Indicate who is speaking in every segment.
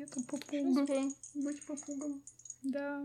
Speaker 1: Это попуга. Быть попугом. Да.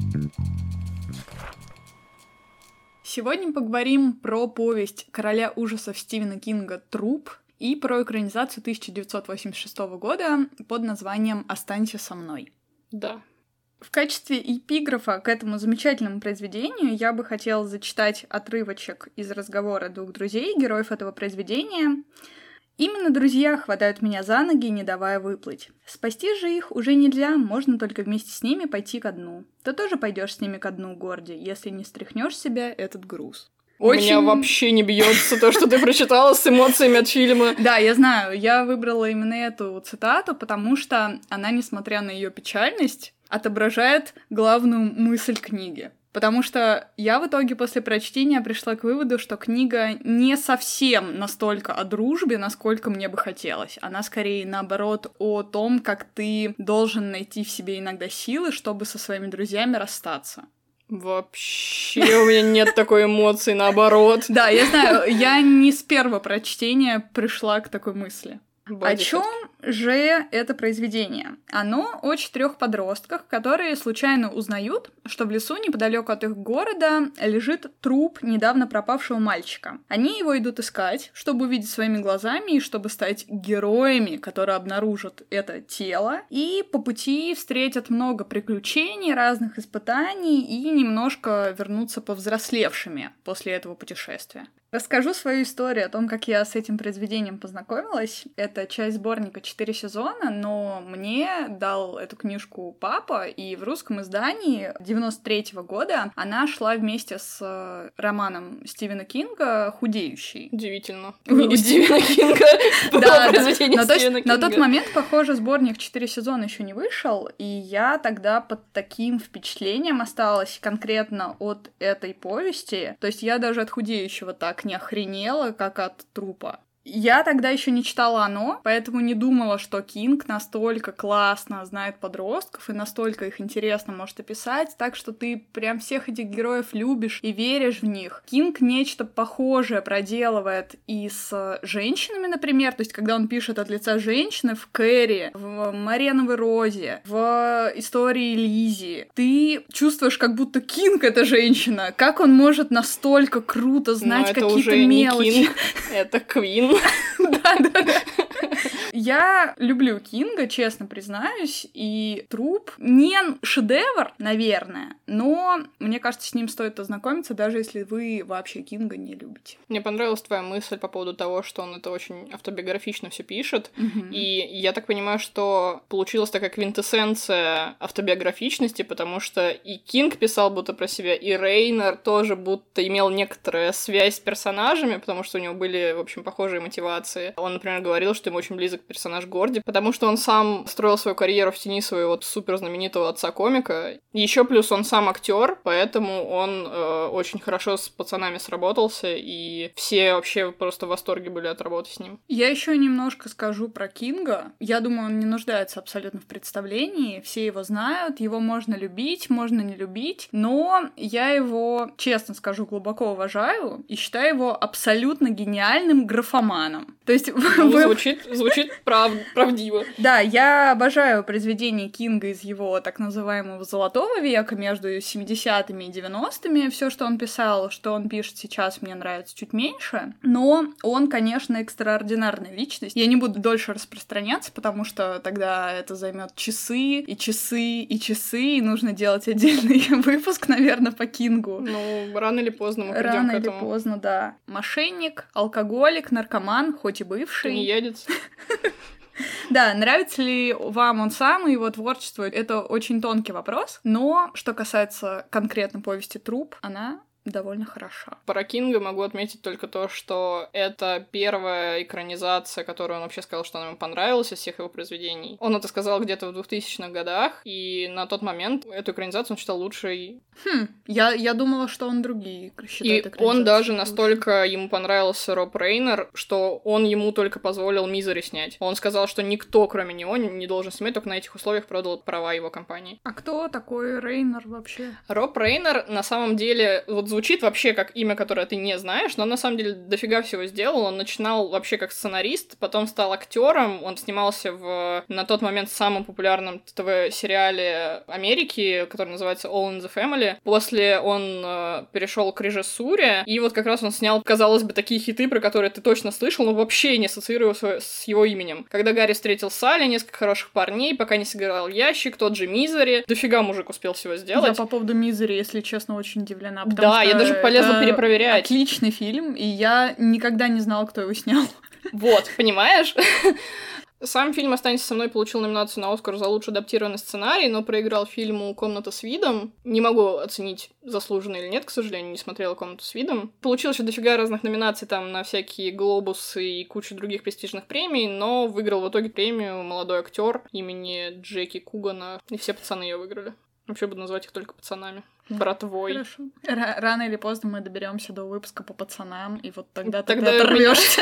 Speaker 1: Сегодня поговорим про повесть короля ужасов Стивена Кинга «Труп» и про экранизацию 1986 года под названием «Останься со мной».
Speaker 2: Да.
Speaker 1: В качестве эпиграфа к этому замечательному произведению я бы хотела зачитать отрывочек из разговора двух друзей, героев этого произведения, Именно друзья хватают меня за ноги, не давая выплыть. Спасти же их уже нельзя, можно только вместе с ними пойти ко дну. Ты тоже пойдешь с ними ко дну, Горди, если не стряхнешь себя этот груз.
Speaker 2: Очень... У меня вообще не бьется то, что ты прочитала с эмоциями от фильма.
Speaker 1: Да, я знаю. Я выбрала именно эту цитату, потому что она, несмотря на ее печальность, отображает главную мысль книги. Потому что я в итоге после прочтения пришла к выводу, что книга не совсем настолько о дружбе, насколько мне бы хотелось. Она скорее наоборот о том, как ты должен найти в себе иногда силы, чтобы со своими друзьями расстаться.
Speaker 2: Вообще у меня нет такой эмоции, наоборот.
Speaker 1: Да, я знаю, я не с первого прочтения пришла к такой мысли. О чем же это произведение? Оно о четырех подростках, которые случайно узнают, что в лесу неподалеку от их города лежит труп недавно пропавшего мальчика. Они его идут искать, чтобы увидеть своими глазами и чтобы стать героями, которые обнаружат это тело, и по пути встретят много приключений, разных испытаний и немножко вернуться повзрослевшими после этого путешествия. Расскажу свою историю о том, как я с этим произведением познакомилась. Это часть сборника «Четыре сезона», но мне дал эту книжку папа, и в русском издании 93 -го года она шла вместе с романом Стивена Кинга «Худеющий».
Speaker 2: Удивительно. Книги Стивена Кинга.
Speaker 1: Да, на тот момент, похоже, сборник «Четыре сезона» еще не вышел, и я тогда под таким впечатлением осталась конкретно от этой повести. То есть я даже от «Худеющего» так не охренела, как от трупа. Я тогда еще не читала оно, поэтому не думала, что Кинг настолько классно знает подростков и настолько их интересно может описать, так что ты прям всех этих героев любишь и веришь в них. Кинг нечто похожее проделывает и с женщинами, например, то есть когда он пишет от лица женщины в Кэрри, в Мареновой Розе, в истории Лизи, ты чувствуешь, как будто Кинг — это женщина. Как он может настолько круто знать какие-то мелочи?
Speaker 2: Это Квин.
Speaker 1: Да, да, да. Я люблю Кинга, честно признаюсь, и труп не шедевр, наверное, но мне кажется, с ним стоит ознакомиться, даже если вы вообще Кинга не любите.
Speaker 2: Мне понравилась твоя мысль по поводу того, что он это очень автобиографично все пишет, угу. и я так понимаю, что получилась такая квинтэссенция автобиографичности, потому что и Кинг писал будто про себя, и Рейнер тоже будто имел некоторая связь с персонажами, потому что у него были, в общем, похожие мотивации. Он, например, говорил, что ему очень близок персонаж Горди, потому что он сам строил свою карьеру в тени своего супер знаменитого отца-комика. Еще плюс он сам актер, поэтому он э, очень хорошо с пацанами сработался, и все вообще просто в восторге были от работы с ним.
Speaker 1: Я еще немножко скажу про Кинга. Я думаю, он не нуждается абсолютно в представлении, все его знают, его можно любить, можно не любить, но я его, честно скажу, глубоко уважаю и считаю его абсолютно гениальным графоманом. То есть...
Speaker 2: Ну, звучит, звучит прав, правдиво.
Speaker 1: Да, я обожаю произведения Кинга из его так называемого золотого века между 70-ми и 90-ми. Все, что он писал, что он пишет сейчас, мне нравится чуть меньше. Но он, конечно, экстраординарная личность. Я не буду дольше распространяться, потому что тогда это займет часы и часы и часы, и нужно делать отдельный выпуск, наверное, по Кингу.
Speaker 2: Ну, рано или поздно мы придем
Speaker 1: Рано
Speaker 2: к этому.
Speaker 1: или поздно, да. Мошенник, алкоголик, наркоман, хоть и бывший.
Speaker 2: Не едет.
Speaker 1: Да, нравится ли вам он сам и его творчество, это очень тонкий вопрос, но что касается конкретно повести «Труп», она довольно хороша.
Speaker 2: Про Кинга могу отметить только то, что это первая экранизация, которую он вообще сказал, что она ему понравилась из всех его произведений. Он это сказал где-то в 2000-х годах, и на тот момент эту экранизацию он считал лучшей.
Speaker 1: Хм, я, я думала, что он другие считает
Speaker 2: И он даже настолько ему понравился Роб Рейнер, что он ему только позволил Мизери снять. Он сказал, что никто, кроме него, не должен снимать, только на этих условиях продал права его компании.
Speaker 1: А кто такой Рейнер вообще?
Speaker 2: Роб Рейнер на самом деле вот звучит вообще как имя, которое ты не знаешь, но он на самом деле дофига всего сделал. Он начинал вообще как сценарист, потом стал актером, он снимался в на тот момент самом популярном ТВ-сериале Америки, который называется All in the Family. После он э, перешел к режиссуре, и вот как раз он снял, казалось бы, такие хиты, про которые ты точно слышал, но вообще не ассоциирую с его именем. Когда Гарри встретил Салли, несколько хороших парней, пока не сыграл ящик, тот же Мизери. Дофига мужик успел всего сделать.
Speaker 1: Я по поводу Мизери, если честно, очень удивлена.
Speaker 2: Да, я даже полезла перепроверять.
Speaker 1: Отличный фильм, и я никогда не знала, кто его снял.
Speaker 2: Вот, понимаешь? Сам фильм «Останься со мной» получил номинацию на Оскар за лучший адаптированный сценарий, но проиграл фильму «Комната с видом». Не могу оценить, заслуженно или нет, к сожалению, не смотрела «Комнату с видом». Получил еще дофига разных номинаций там на всякие «Глобусы» и кучу других престижных премий, но выиграл в итоге премию молодой актер имени Джеки Кугана, и все пацаны ее выиграли. Вообще буду называть их только пацанами. Братвой.
Speaker 1: Хорошо. Р- рано или поздно мы доберемся до выпуска по пацанам, и вот тогда, тогда ты оторвешься.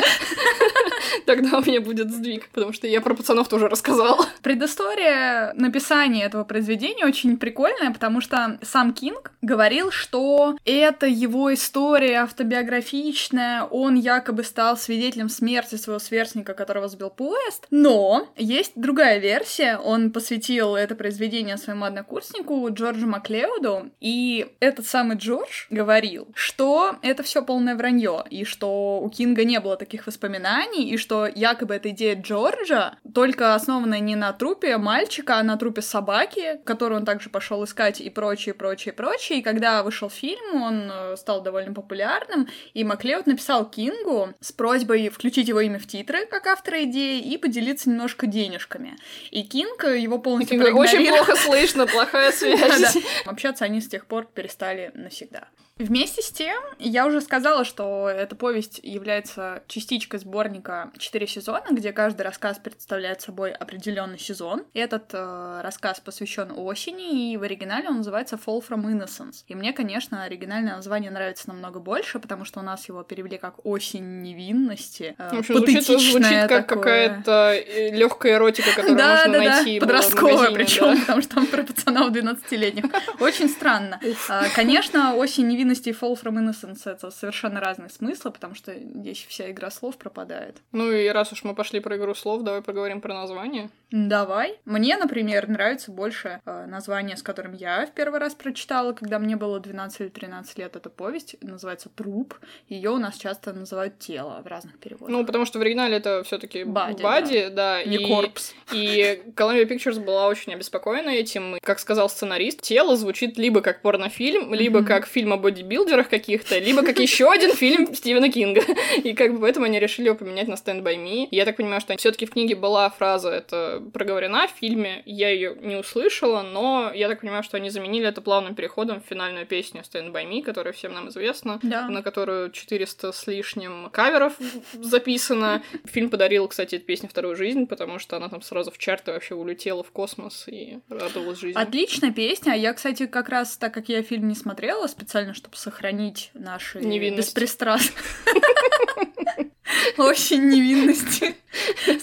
Speaker 2: Тогда у меня будет сдвиг, потому что я про пацанов тоже рассказала.
Speaker 1: Предыстория написания этого произведения очень прикольная, потому что сам Кинг говорил, что это его история автобиографичная, он якобы стал свидетелем смерти своего сверстника, которого сбил поезд, но есть другая версия, он посвятил это произведение своему однокурснику Джорджу Маклеуду, и этот самый Джордж говорил, что это все полное вранье, и что у Кинга не было таких воспоминаний, и что якобы эта идея Джорджа только основана не на трупе мальчика, а на трупе собаки, которую он также пошел искать и прочее, прочее, прочее. И когда вышел фильм, он э, стал довольно популярным, и Маклеод написал Кингу с просьбой включить его имя в титры, как автора идеи, и поделиться немножко денежками. И Кинг его полностью
Speaker 2: Кинг, Очень плохо слышно, плохая связь.
Speaker 1: Общаться они с тех пор перестали навсегда. Вместе с тем, я уже сказала, что эта повесть является частичкой сборника «Четыре сезона», где каждый рассказ представляет собой определенный сезон. Этот э, рассказ посвящен осени, и в оригинале он называется «Fall from Innocence». И мне, конечно, оригинальное название нравится намного больше, потому что у нас его перевели как «Осень невинности».
Speaker 2: Э, в общем, звучит, звучит как какая-то э, легкая эротика, которую да, можно да, найти
Speaker 1: да. подростковая, причем, да. потому что там про пацанов 12-летних. Очень странно. А, конечно, «Осень невинности» невинности и Fall from Innocence это совершенно разные смыслы, потому что здесь вся игра слов пропадает.
Speaker 2: Ну и раз уж мы пошли про игру слов, давай поговорим про название.
Speaker 1: Давай. Мне, например, нравится больше э, название, с которым я в первый раз прочитала, когда мне было 12 или 13 лет. Эта повесть называется «Труп». Ее у нас часто называют «Тело» в разных переводах.
Speaker 2: Ну, потому что в оригинале это все таки
Speaker 1: Бади,
Speaker 2: Бади да. да.
Speaker 1: Не и, корпс.
Speaker 2: И Columbia Pictures была очень обеспокоена этим. Как сказал сценарист, «Тело» звучит либо как порнофильм, либо mm-hmm. как фильм о бодибилдерах каких-то, либо как еще один фильм Стивена Кинга. И как бы поэтому они решили его поменять на Stand By Me. Я так понимаю, что все таки в книге была фраза, это проговорена в фильме, я ее не услышала, но я так понимаю, что они заменили это плавным переходом в финальную песню Stand By Me, которая всем нам известна,
Speaker 1: да.
Speaker 2: на которую 400 с лишним каверов записано. Фильм подарил, кстати, этой песне вторую жизнь, потому что она там сразу в чарты вообще улетела в космос и радовалась жизни.
Speaker 1: Отличная песня. Я, кстати, как раз, так как я фильм не смотрела, специально, чтобы сохранить наши беспристрастные очень невинности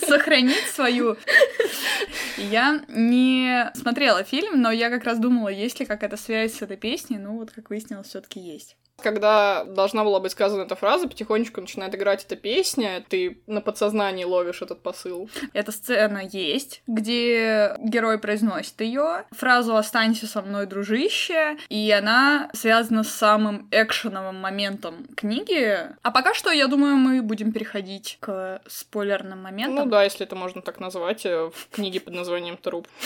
Speaker 1: сохранить свою. Я не смотрела фильм, но я как раз думала, есть ли какая-то связь с этой песней. Ну вот, как выяснилось, все таки есть.
Speaker 2: Когда должна была быть сказана эта фраза, потихонечку начинает играть эта песня, ты на подсознании ловишь этот посыл.
Speaker 1: Эта сцена есть, где герой произносит ее фразу «Останься со мной, дружище», и она связана с самым экшеновым моментом книги. А пока что, я думаю, мы будем переходить к спойлерным моментам.
Speaker 2: Ну да, если это можно так назвать, э, в книге под названием «Труп».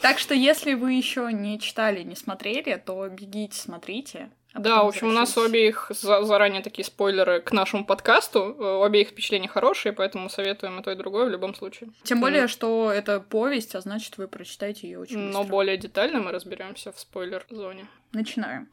Speaker 1: Так что, если вы еще не читали, не смотрели, то бегите, смотрите.
Speaker 2: А да, в общем, у нас у обеих за заранее такие спойлеры к нашему подкасту. У обеих впечатления хорошие, поэтому советуем и то, и другое в любом случае.
Speaker 1: Тем более, что это повесть, а значит, вы прочитаете ее очень
Speaker 2: быстро. Но более детально мы разберемся в спойлер-зоне.
Speaker 1: Начинаем.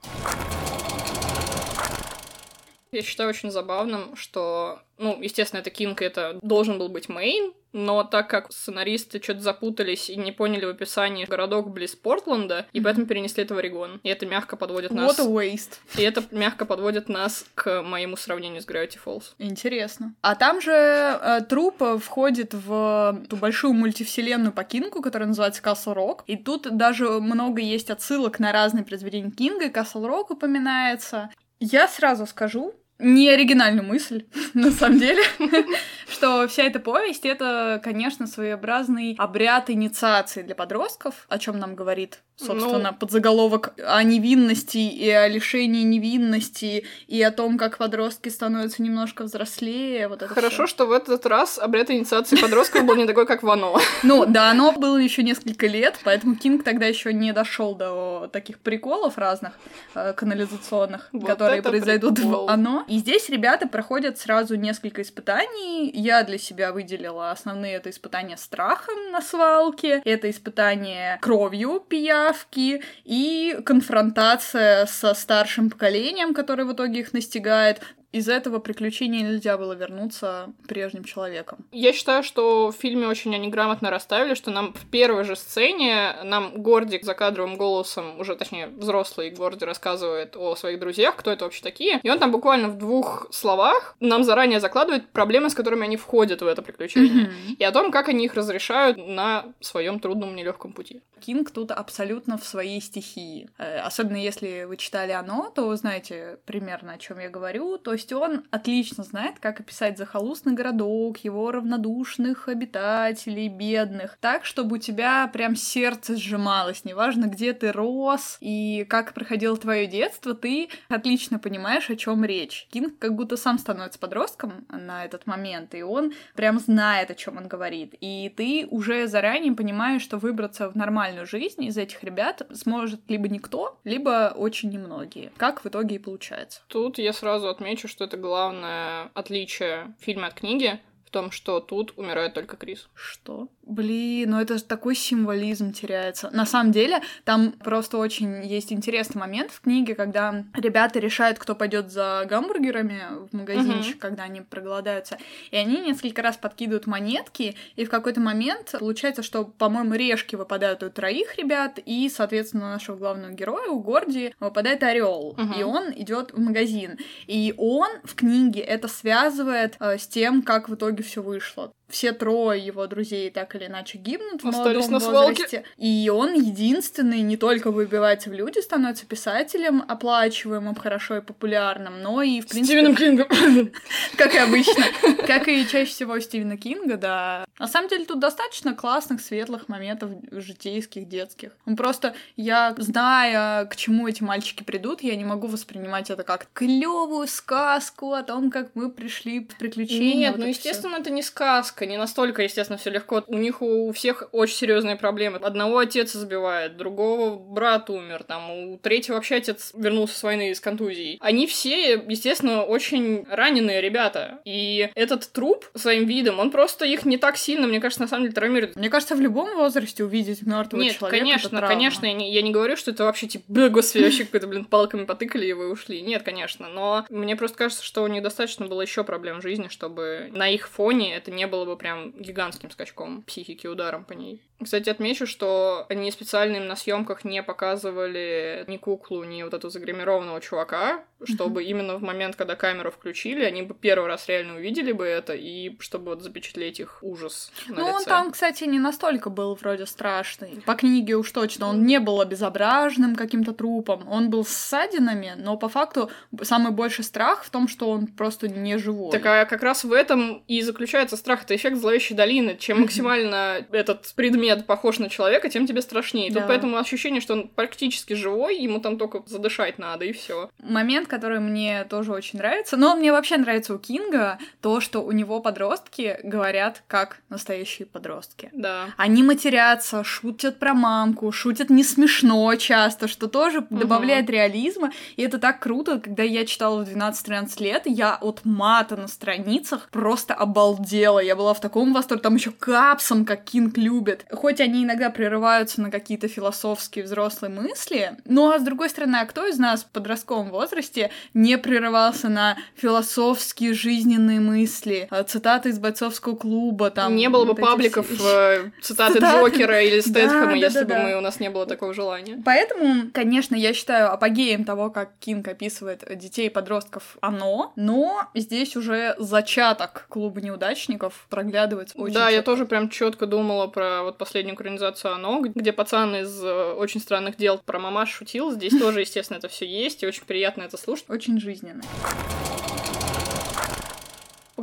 Speaker 2: Я считаю очень забавным, что, ну, естественно, это Кинг, это должен был быть Мейн, но так как сценаристы что-то запутались и не поняли в описании городок близ Портленда, и поэтому перенесли это в Орегон. И это мягко подводит нас...
Speaker 1: What a waste.
Speaker 2: И это мягко подводит нас к моему сравнению с Gravity Falls.
Speaker 1: Интересно. А там же э, труп входит в ту большую мультивселенную по Кингу, которая называется Castle Rock. И тут даже много есть отсылок на разные произведения Кинга, и Castle Rock упоминается. Я сразу скажу, не оригинальную мысль, на самом деле, что вся эта повесть — это, конечно, своеобразный обряд инициации для подростков, о чем нам говорит собственно, ну... подзаголовок о невинности и о лишении невинности и о том, как подростки становятся немножко взрослее. Вот это
Speaker 2: Хорошо,
Speaker 1: всё.
Speaker 2: что в этот раз обряд инициации подростков был не такой, как Вано.
Speaker 1: Ну, да, оно было еще несколько лет, поэтому Кинг тогда еще не дошел до таких приколов разных э, канализационных, которые произойдут в оно. И здесь ребята проходят сразу несколько испытаний. Я для себя выделила основные это испытания страхом на свалке, это испытание кровью пия ставки и конфронтация со старшим поколением, которое в итоге их настигает из этого приключения нельзя было вернуться прежним человеком.
Speaker 2: Я считаю, что в фильме очень они грамотно расставили, что нам в первой же сцене нам Гордик за кадровым голосом, уже точнее взрослый Горди рассказывает о своих друзьях, кто это вообще такие, и он там буквально в двух словах нам заранее закладывает проблемы, с которыми они входят в это приключение, mm-hmm. и о том, как они их разрешают на своем трудном нелегком пути.
Speaker 1: Кинг тут абсолютно в своей стихии. Э, особенно если вы читали оно, то знаете примерно, о чем я говорю. То есть он отлично знает, как описать захолустный городок, его равнодушных обитателей, бедных, так, чтобы у тебя прям сердце сжималось, неважно, где ты рос и как проходило твое детство, ты отлично понимаешь, о чем речь. Кинг как будто сам становится подростком на этот момент, и он прям знает, о чем он говорит. И ты уже заранее понимаешь, что выбраться в нормальную жизнь из этих ребят сможет либо никто, либо очень немногие. Как в итоге и получается.
Speaker 2: Тут я сразу отмечу, что это главное отличие фильма от книги том, что тут умирает только Крис.
Speaker 1: Что? Блин, ну это же такой символизм теряется. На самом деле, там просто очень есть интересный момент в книге, когда ребята решают, кто пойдет за гамбургерами в магазинчик, uh-huh. когда они проголодаются. И они несколько раз подкидывают монетки, и в какой-то момент получается, что, по-моему, решки выпадают у троих ребят, и, соответственно, у нашего главного героя, у Горди, выпадает орел. Uh-huh. И он идет в магазин. И он в книге это связывает э, с тем, как в итоге все вышло все трое его друзей так или иначе гибнут в Остались молодом на возрасте. Свалке. И он единственный не только выбивается в люди, становится писателем, оплачиваемым, хорошо и популярным, но и, в принципе...
Speaker 2: Стивеном Кингом!
Speaker 1: Как и обычно. Как и чаще всего Стивена Кинга, да. На самом деле тут достаточно классных, светлых моментов житейских, детских. Он просто, я, зная, к чему эти мальчики придут, я не могу воспринимать это как клевую сказку о том, как мы пришли в приключения.
Speaker 2: Нет, вот ну, естественно, это не сказка не настолько, естественно, все легко. У них у всех очень серьезные проблемы. Одного отец избивает, другого брат умер, там, у третьего вообще отец вернулся с войны с контузией. Они все, естественно, очень раненые ребята. И этот труп своим видом, он просто их не так сильно, мне кажется, на самом деле травмирует.
Speaker 1: Мне кажется, в любом возрасте увидеть мертвого
Speaker 2: Нет,
Speaker 1: человека.
Speaker 2: Конечно, конечно, я не, я не говорю, что это вообще типа, бля, господи, вообще какой-то, блин, палками потыкали и вы ушли. Нет, конечно. Но мне просто кажется, что у них достаточно было еще проблем в жизни, чтобы на их фоне это не было бы прям гигантским скачком психики, ударом по ней. Кстати, отмечу, что они специально им на съемках не показывали ни куклу, ни вот эту загримированного чувака, чтобы mm-hmm. именно в момент, когда камеру включили, они бы первый раз реально увидели бы это, и чтобы вот запечатлеть их ужас на
Speaker 1: Ну,
Speaker 2: лице.
Speaker 1: он там, кстати, не настолько был вроде страшный. По книге уж точно. Он не был обезображенным каким-то трупом. Он был с ссадинами, но по факту самый большой страх в том, что он просто не живой.
Speaker 2: Так а как раз в этом и заключается страх. Это эффект зловещей долины. Чем максимально этот предмет похож на человека, тем тебе страшнее. Да. Тут поэтому ощущение, что он практически живой, ему там только задышать надо, и все.
Speaker 1: Момент, который мне тоже очень нравится, но мне вообще нравится у Кинга то, что у него подростки говорят как настоящие подростки.
Speaker 2: Да.
Speaker 1: Они матерятся, шутят про мамку, шутят не смешно часто, что тоже угу. добавляет реализма, и это так круто, когда я читала в 12-13 лет, я от мата на страницах просто обалдела, я была в таком восторге. Там еще капсом, как Кинг любит. Хоть они иногда прерываются на какие-то философские взрослые мысли, ну а с другой стороны, а кто из нас в подростковом возрасте не прерывался на философские жизненные мысли, а, цитаты из бойцовского клуба, там...
Speaker 2: Не было бы пабликов все... Э, цитаты, цитаты. Джокера или Стэтхэма, да, если да, бы мы, у нас не было такого желания.
Speaker 1: Поэтому, конечно, я считаю апогеем того, как Кинг описывает детей и подростков оно, но здесь уже зачаток клуба неудачников проглядывается очень
Speaker 2: Да, четко. я тоже прям четко думала про вот последнюю экранизацию оно, где пацан из э, очень странных дел про мамаш шутил. Здесь тоже, естественно, это все есть, и очень приятно это слушать.
Speaker 1: Очень жизненно.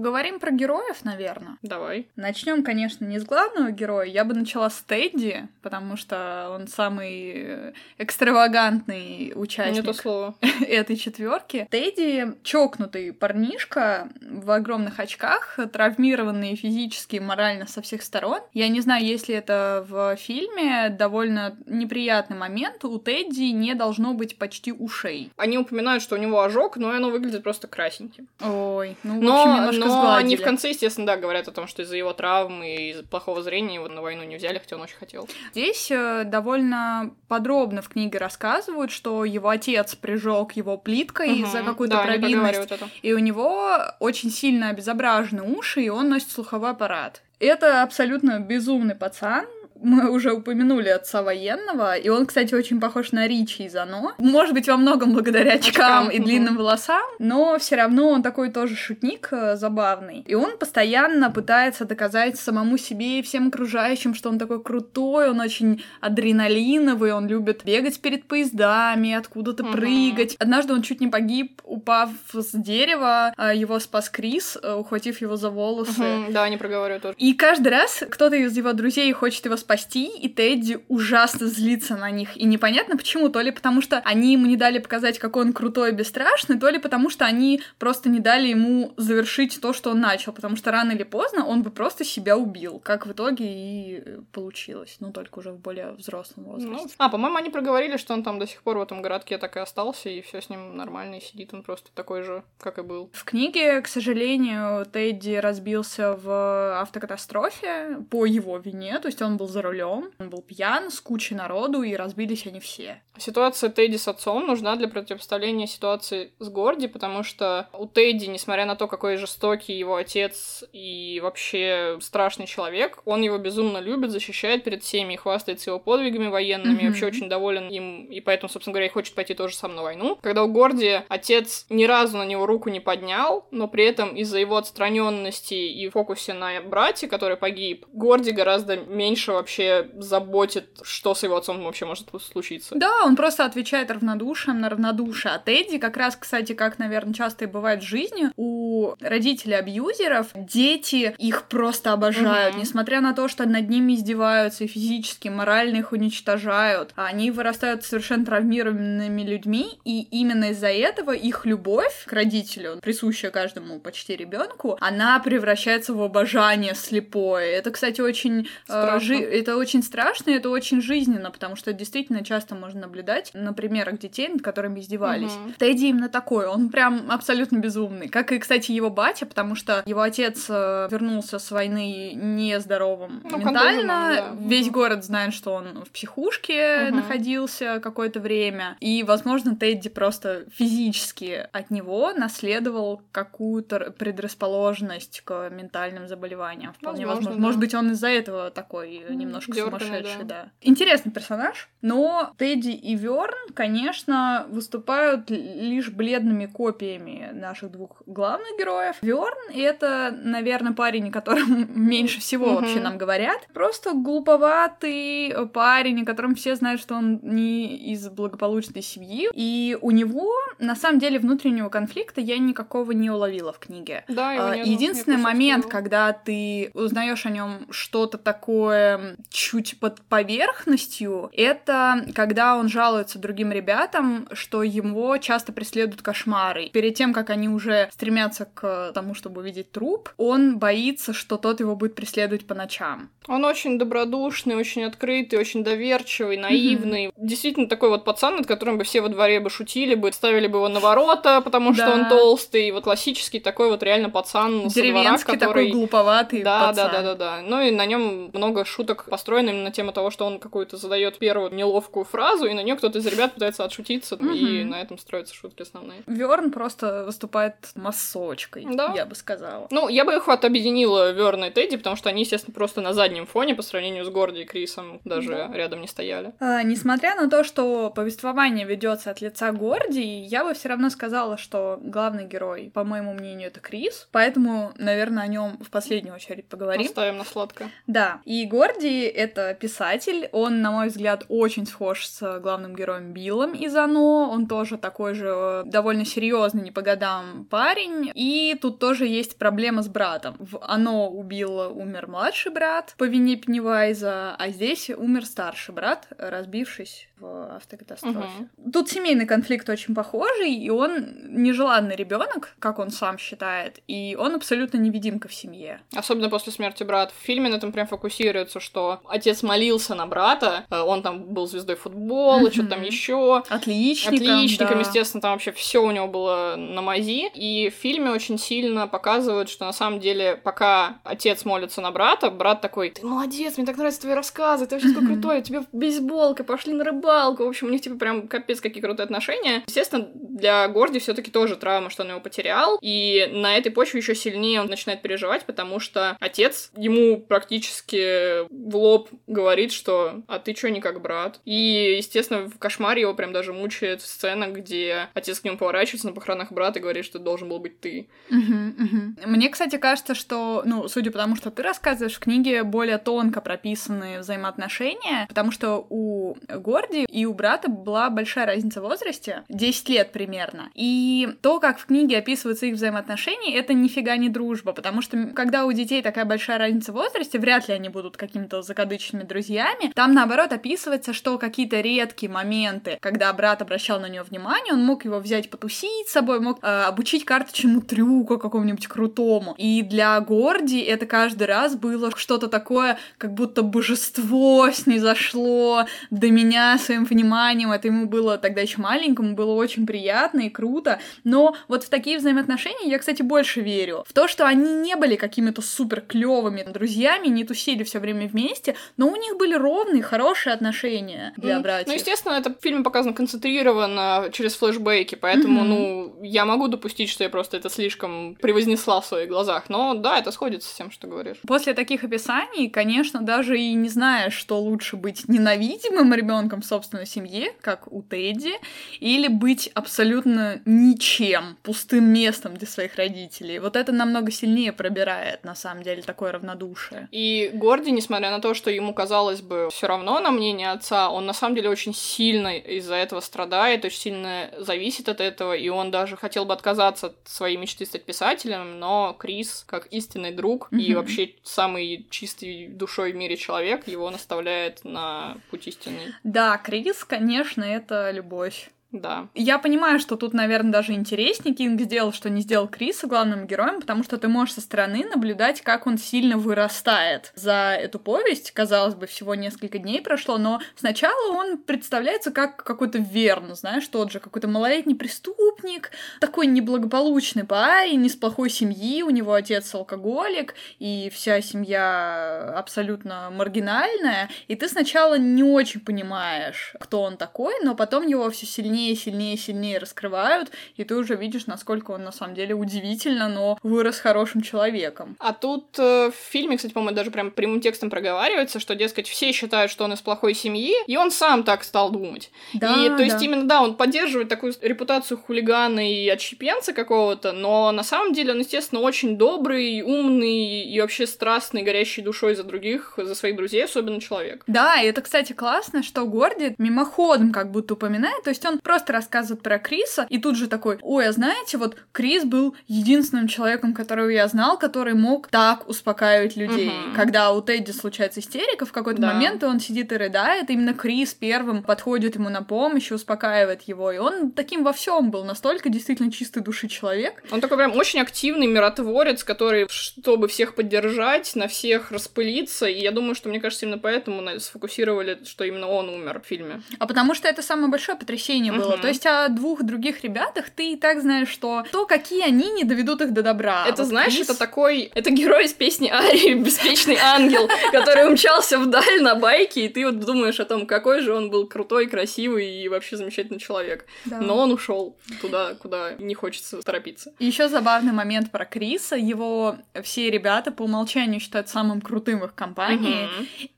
Speaker 1: Поговорим про героев, наверное.
Speaker 2: Давай.
Speaker 1: Начнем, конечно, не с главного героя. Я бы начала с Тедди, потому что он самый э, экстравагантный участник
Speaker 2: не то слово.
Speaker 1: этой четверки. Тедди чокнутый парнишка в огромных очках, травмированный физически и морально со всех сторон. Я не знаю, если это в фильме довольно неприятный момент. У Тедди не должно быть почти ушей.
Speaker 2: Они упоминают, что у него ожог, но оно выглядит просто красненьким.
Speaker 1: Ой, ну, но, в общем, немножко
Speaker 2: но сгладили. они в конце, естественно, да, говорят о том, что из-за его травмы и из плохого зрения его на войну не взяли, хотя он очень хотел.
Speaker 1: Здесь э, довольно подробно в книге рассказывают, что его отец прижег его плиткой угу, за какую-то да, провинность, и у него очень сильно обезображены уши, и он носит слуховой аппарат. Это абсолютно безумный пацан, мы уже упомянули отца военного, и он, кстати, очень похож на Ричи из Оно. Может быть, во многом благодаря очкам, очкам и длинным угу. волосам, но все равно он такой тоже шутник э, забавный. И он постоянно пытается доказать самому себе и всем окружающим, что он такой крутой, он очень адреналиновый, он любит бегать перед поездами, откуда-то угу. прыгать. Однажды он чуть не погиб, упав с дерева, а его спас Крис, э, ухватив его за волосы.
Speaker 2: Угу, да, не проговариваю тоже.
Speaker 1: И каждый раз кто-то из его друзей хочет его спасти спасти, и Тедди ужасно злится на них. И непонятно почему, то ли потому что они ему не дали показать, какой он крутой и бесстрашный, то ли потому что они просто не дали ему завершить то, что он начал, потому что рано или поздно он бы просто себя убил, как в итоге и получилось, ну только уже в более взрослом возрасте. Ну,
Speaker 2: а, по-моему, они проговорили, что он там до сих пор в этом городке так и остался, и все с ним нормально, и сидит он просто такой же, как и был.
Speaker 1: В книге, к сожалению, Тедди разбился в автокатастрофе по его вине, то есть он был за за рулем, он был пьян с кучей народу, и разбились они все.
Speaker 2: Ситуация Тедди с отцом нужна для противопоставления ситуации с Горди, потому что у Тедди, несмотря на то, какой жестокий его отец и вообще страшный человек, он его безумно любит, защищает перед всеми и хвастается его подвигами военными, mm-hmm. вообще очень доволен им, и поэтому, собственно говоря, и хочет пойти тоже сам на войну. Когда у Горди отец ни разу на него руку не поднял, но при этом из-за его отстраненности и фокусе на брате, который погиб, Горди гораздо меньше вообще вообще заботит, что с его отцом вообще может случиться.
Speaker 1: Да, он просто отвечает равнодушием на равнодушие. А Тедди как раз, кстати, как, наверное, часто и бывает в жизни, у родителей абьюзеров дети их просто обожают, угу. несмотря на то, что над ними издеваются и физически, и морально их уничтожают. Они вырастают совершенно травмированными людьми, и именно из-за этого их любовь к родителю, присущая каждому почти ребенку, она превращается в обожание слепое. Это, кстати, очень э, жи- это очень страшно, и это очень жизненно, потому что действительно часто можно наблюдать на примерах детей, над которыми издевались. Угу. Тедди именно такой, он прям абсолютно безумный. Как и, кстати, его батя, потому что его отец э, вернулся с войны нездоровым ну, ментально. Да. Весь город знает, что он в психушке угу. находился какое-то время. И, возможно, Тедди просто физически от него наследовал какую-то предрасположенность к ментальным заболеваниям. Вполне возможно. возможно. Да. Может быть, он из-за этого такой немножко Дёрганный, сумасшедший, да. да. Интересный персонаж, но Тедди и Верн, конечно, выступают лишь бледными копиями наших двух главных героев. Верн — это, наверное, парень, о котором меньше всего вообще нам говорят. Просто глуповатый парень, о котором все знают, что он не из благополучной семьи. И у него, на самом деле, внутреннего конфликта я никакого не уловила в книге.
Speaker 2: Да, его
Speaker 1: а, Единственный момент, когда ты узнаешь о нем что-то такое чуть под поверхностью, это когда он жалуется другим ребятам, что его часто преследуют кошмары. Перед тем, как они уже стремятся к тому, чтобы увидеть труп, он боится, что тот его будет преследовать по ночам.
Speaker 2: Он очень добродушный, очень открытый, очень доверчивый, наивный. Mm-hmm. Действительно такой вот пацан, над которым бы все во дворе бы шутили бы, ставили бы его на ворота, потому что он толстый. Вот классический такой вот реально пацан
Speaker 1: Деревенский двора, который... такой глуповатый
Speaker 2: да,
Speaker 1: пацан.
Speaker 2: Да, да, да, да. Ну и на нем много шуток построено именно на тему того, что он какую-то задает первую неловкую фразу, и на нее кто-то из ребят пытается отшутиться, mm-hmm. и на этом строятся шутки основные.
Speaker 1: Верн просто выступает массовочкой, да. я бы сказала.
Speaker 2: Ну, я бы их вот объединила Верна и Тедди, потому что они, естественно, просто на заднем фоне по сравнению с Горди и Крисом даже да. рядом не стояли.
Speaker 1: А, несмотря на то, что повествование ведется от лица Горди, я бы все равно сказала, что главный герой, по моему мнению, это Крис, поэтому, наверное, о нем в последнюю очередь поговорим.
Speaker 2: Оставим на сладко.
Speaker 1: Да, и Горди — это писатель, он, на мой взгляд, очень схож с главным героем Биллом из «Оно», он тоже такой же довольно серьезный, не по годам парень, и тут тоже есть проблема с братом. В «Оно» у Билла умер младший брат по вине Пеннивайза, а здесь умер старший брат, разбившись в автокатастрофе. Угу. Тут семейный конфликт очень похожий, и он нежеланный ребенок, как он сам считает, и он абсолютно невидимка в семье.
Speaker 2: Особенно после смерти брата. В фильме на этом прям фокусируется, что отец молился на брата, э, он там был звездой футбола, угу. что-то там еще.
Speaker 1: Отличником.
Speaker 2: Отличником,
Speaker 1: да.
Speaker 2: естественно, там вообще все у него было на мази. И в фильме очень сильно показывают, что на самом деле, пока отец молится на брата, брат такой: Ты молодец, мне так нравятся твои рассказы, ты вообще такой крутой, тебе бейсболка, пошли на рыбалку рыбалку. В общем, у них типа прям капец какие крутые отношения. Естественно, для Горди все-таки тоже травма, что он его потерял. И на этой почве еще сильнее он начинает переживать, потому что отец ему практически в лоб говорит, что а ты что не как брат? И, естественно, в кошмаре его прям даже мучает сцена, где отец к нему поворачивается на похоронах брата и говорит, что должен был быть ты.
Speaker 1: Мне, кстати, кажется, что, ну, судя по тому, что ты рассказываешь, в книге более тонко прописаны взаимоотношения, потому что у Горди и у брата была большая разница в возрасте, 10 лет примерно. И то, как в книге описываются их взаимоотношения, это нифига не дружба, потому что когда у детей такая большая разница в возрасте, вряд ли они будут какими-то закадычными друзьями. Там, наоборот, описывается, что какие-то редкие моменты, когда брат обращал на него внимание, он мог его взять потусить с собой, мог э, обучить карточному трюку какому-нибудь крутому. И для Горди это каждый раз было что-то такое, как будто божество снизошло до меня своим своим вниманием, это ему было тогда еще маленькому, было очень приятно и круто, но вот в такие взаимоотношения я, кстати, больше верю. В то, что они не были какими-то супер клевыми друзьями, не тусили все время вместе, но у них были ровные, хорошие отношения для mm. братьев.
Speaker 2: Ну, естественно, это в фильме показано концентрированно через флешбеки, поэтому, mm-hmm. ну, я могу допустить, что я просто это слишком превознесла в своих глазах, но да, это сходится с тем, что говоришь.
Speaker 1: После таких описаний, конечно, даже и не знаешь, что лучше быть ненавидимым ребенком в собственной семье, как у Тедди, или быть абсолютно ничем, пустым местом для своих родителей. Вот это намного сильнее пробирает, на самом деле, такое равнодушие.
Speaker 2: И Горди, несмотря на то, что ему казалось бы все равно на мнение отца, он на самом деле очень сильно из-за этого страдает, очень сильно зависит от этого, и он даже хотел бы отказаться от своей мечты стать писателем, но Крис, как истинный друг mm-hmm. и вообще самый чистый душой в мире человек, его наставляет на путь истинный.
Speaker 1: Да, Крис, конечно, это любовь.
Speaker 2: Да.
Speaker 1: Я понимаю, что тут, наверное, даже интереснее Кинг сделал, что не сделал Криса главным героем, потому что ты можешь со стороны наблюдать, как он сильно вырастает за эту повесть. Казалось бы, всего несколько дней прошло, но сначала он представляется как какой-то верн, знаешь, тот же какой-то малолетний преступник, такой неблагополучный парень, из плохой семьи, у него отец алкоголик, и вся семья абсолютно маргинальная, и ты сначала не очень понимаешь, кто он такой, но потом его все сильнее сильнее, сильнее, сильнее раскрывают, и ты уже видишь, насколько он на самом деле удивительно, но вырос хорошим человеком.
Speaker 2: А тут э, в фильме, кстати, по-моему, даже прям прямым текстом проговаривается, что, дескать, все считают, что он из плохой семьи, и он сам так стал думать. Да, и то есть да. именно, да, он поддерживает такую репутацию хулигана и отщепенца какого-то, но на самом деле он, естественно, очень добрый, умный и вообще страстный, горящий душой за других, за своих друзей, особенно человек.
Speaker 1: Да, и это, кстати, классно, что Горди мимоходом как будто упоминает, то есть он просто рассказывает про Криса, и тут же такой, ой, а знаете, вот Крис был единственным человеком, которого я знал, который мог так успокаивать людей. Угу. Когда у Тедди случается истерика, в какой-то да. момент он сидит и рыдает, именно Крис первым подходит ему на помощь и успокаивает его, и он таким во всем был, настолько действительно чистой души человек.
Speaker 2: Он такой прям очень активный миротворец, который, чтобы всех поддержать, на всех распылиться, и я думаю, что, мне кажется, именно поэтому сфокусировали, что именно он умер в фильме.
Speaker 1: А потому что это самое большое потрясение было. То есть о двух других ребятах ты и так знаешь, что то, какие они, не доведут их до добра.
Speaker 2: Это, вот знаешь, Крис... это такой... Это герой из песни Арии «Беспечный ангел», который умчался вдаль на байке, и ты вот думаешь о том, какой же он был крутой, красивый и вообще замечательный человек. Но он ушел туда, куда не хочется торопиться.
Speaker 1: Еще забавный момент про Криса. Его все ребята по умолчанию считают самым крутым в их компании,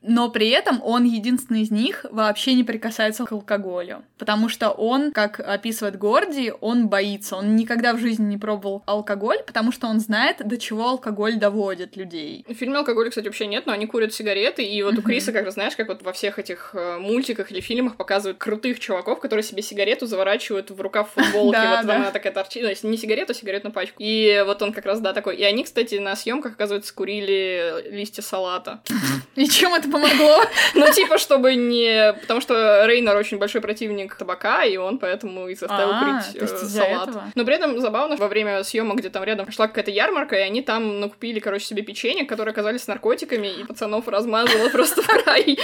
Speaker 1: но при этом он единственный из них вообще не прикасается к алкоголю. Потому что он, как описывает Горди, он боится. Он никогда в жизни не пробовал алкоголь, потому что он знает, до чего алкоголь доводит людей.
Speaker 2: В фильме алкоголя, кстати, вообще нет, но они курят сигареты, и вот у Криса, как раз знаешь, как вот во всех этих э, мультиках или фильмах показывают крутых чуваков, которые себе сигарету заворачивают в рукав футболки, вот она такая торчит, ну, не сигарету, а сигаретную пачку. И вот он как раз, да, такой. И они, кстати, на съемках, оказывается, курили листья салата.
Speaker 1: И чем это помогло?
Speaker 2: Ну, типа, чтобы не... Потому что Рейнер очень большой противник табака, и он поэтому и заставил а, курить э, салат. Но при этом забавно, во время съемок, где там рядом шла какая-то ярмарка, и они там накупили, короче, себе печенье, которые оказались наркотиками, и пацанов размазывало просто в край.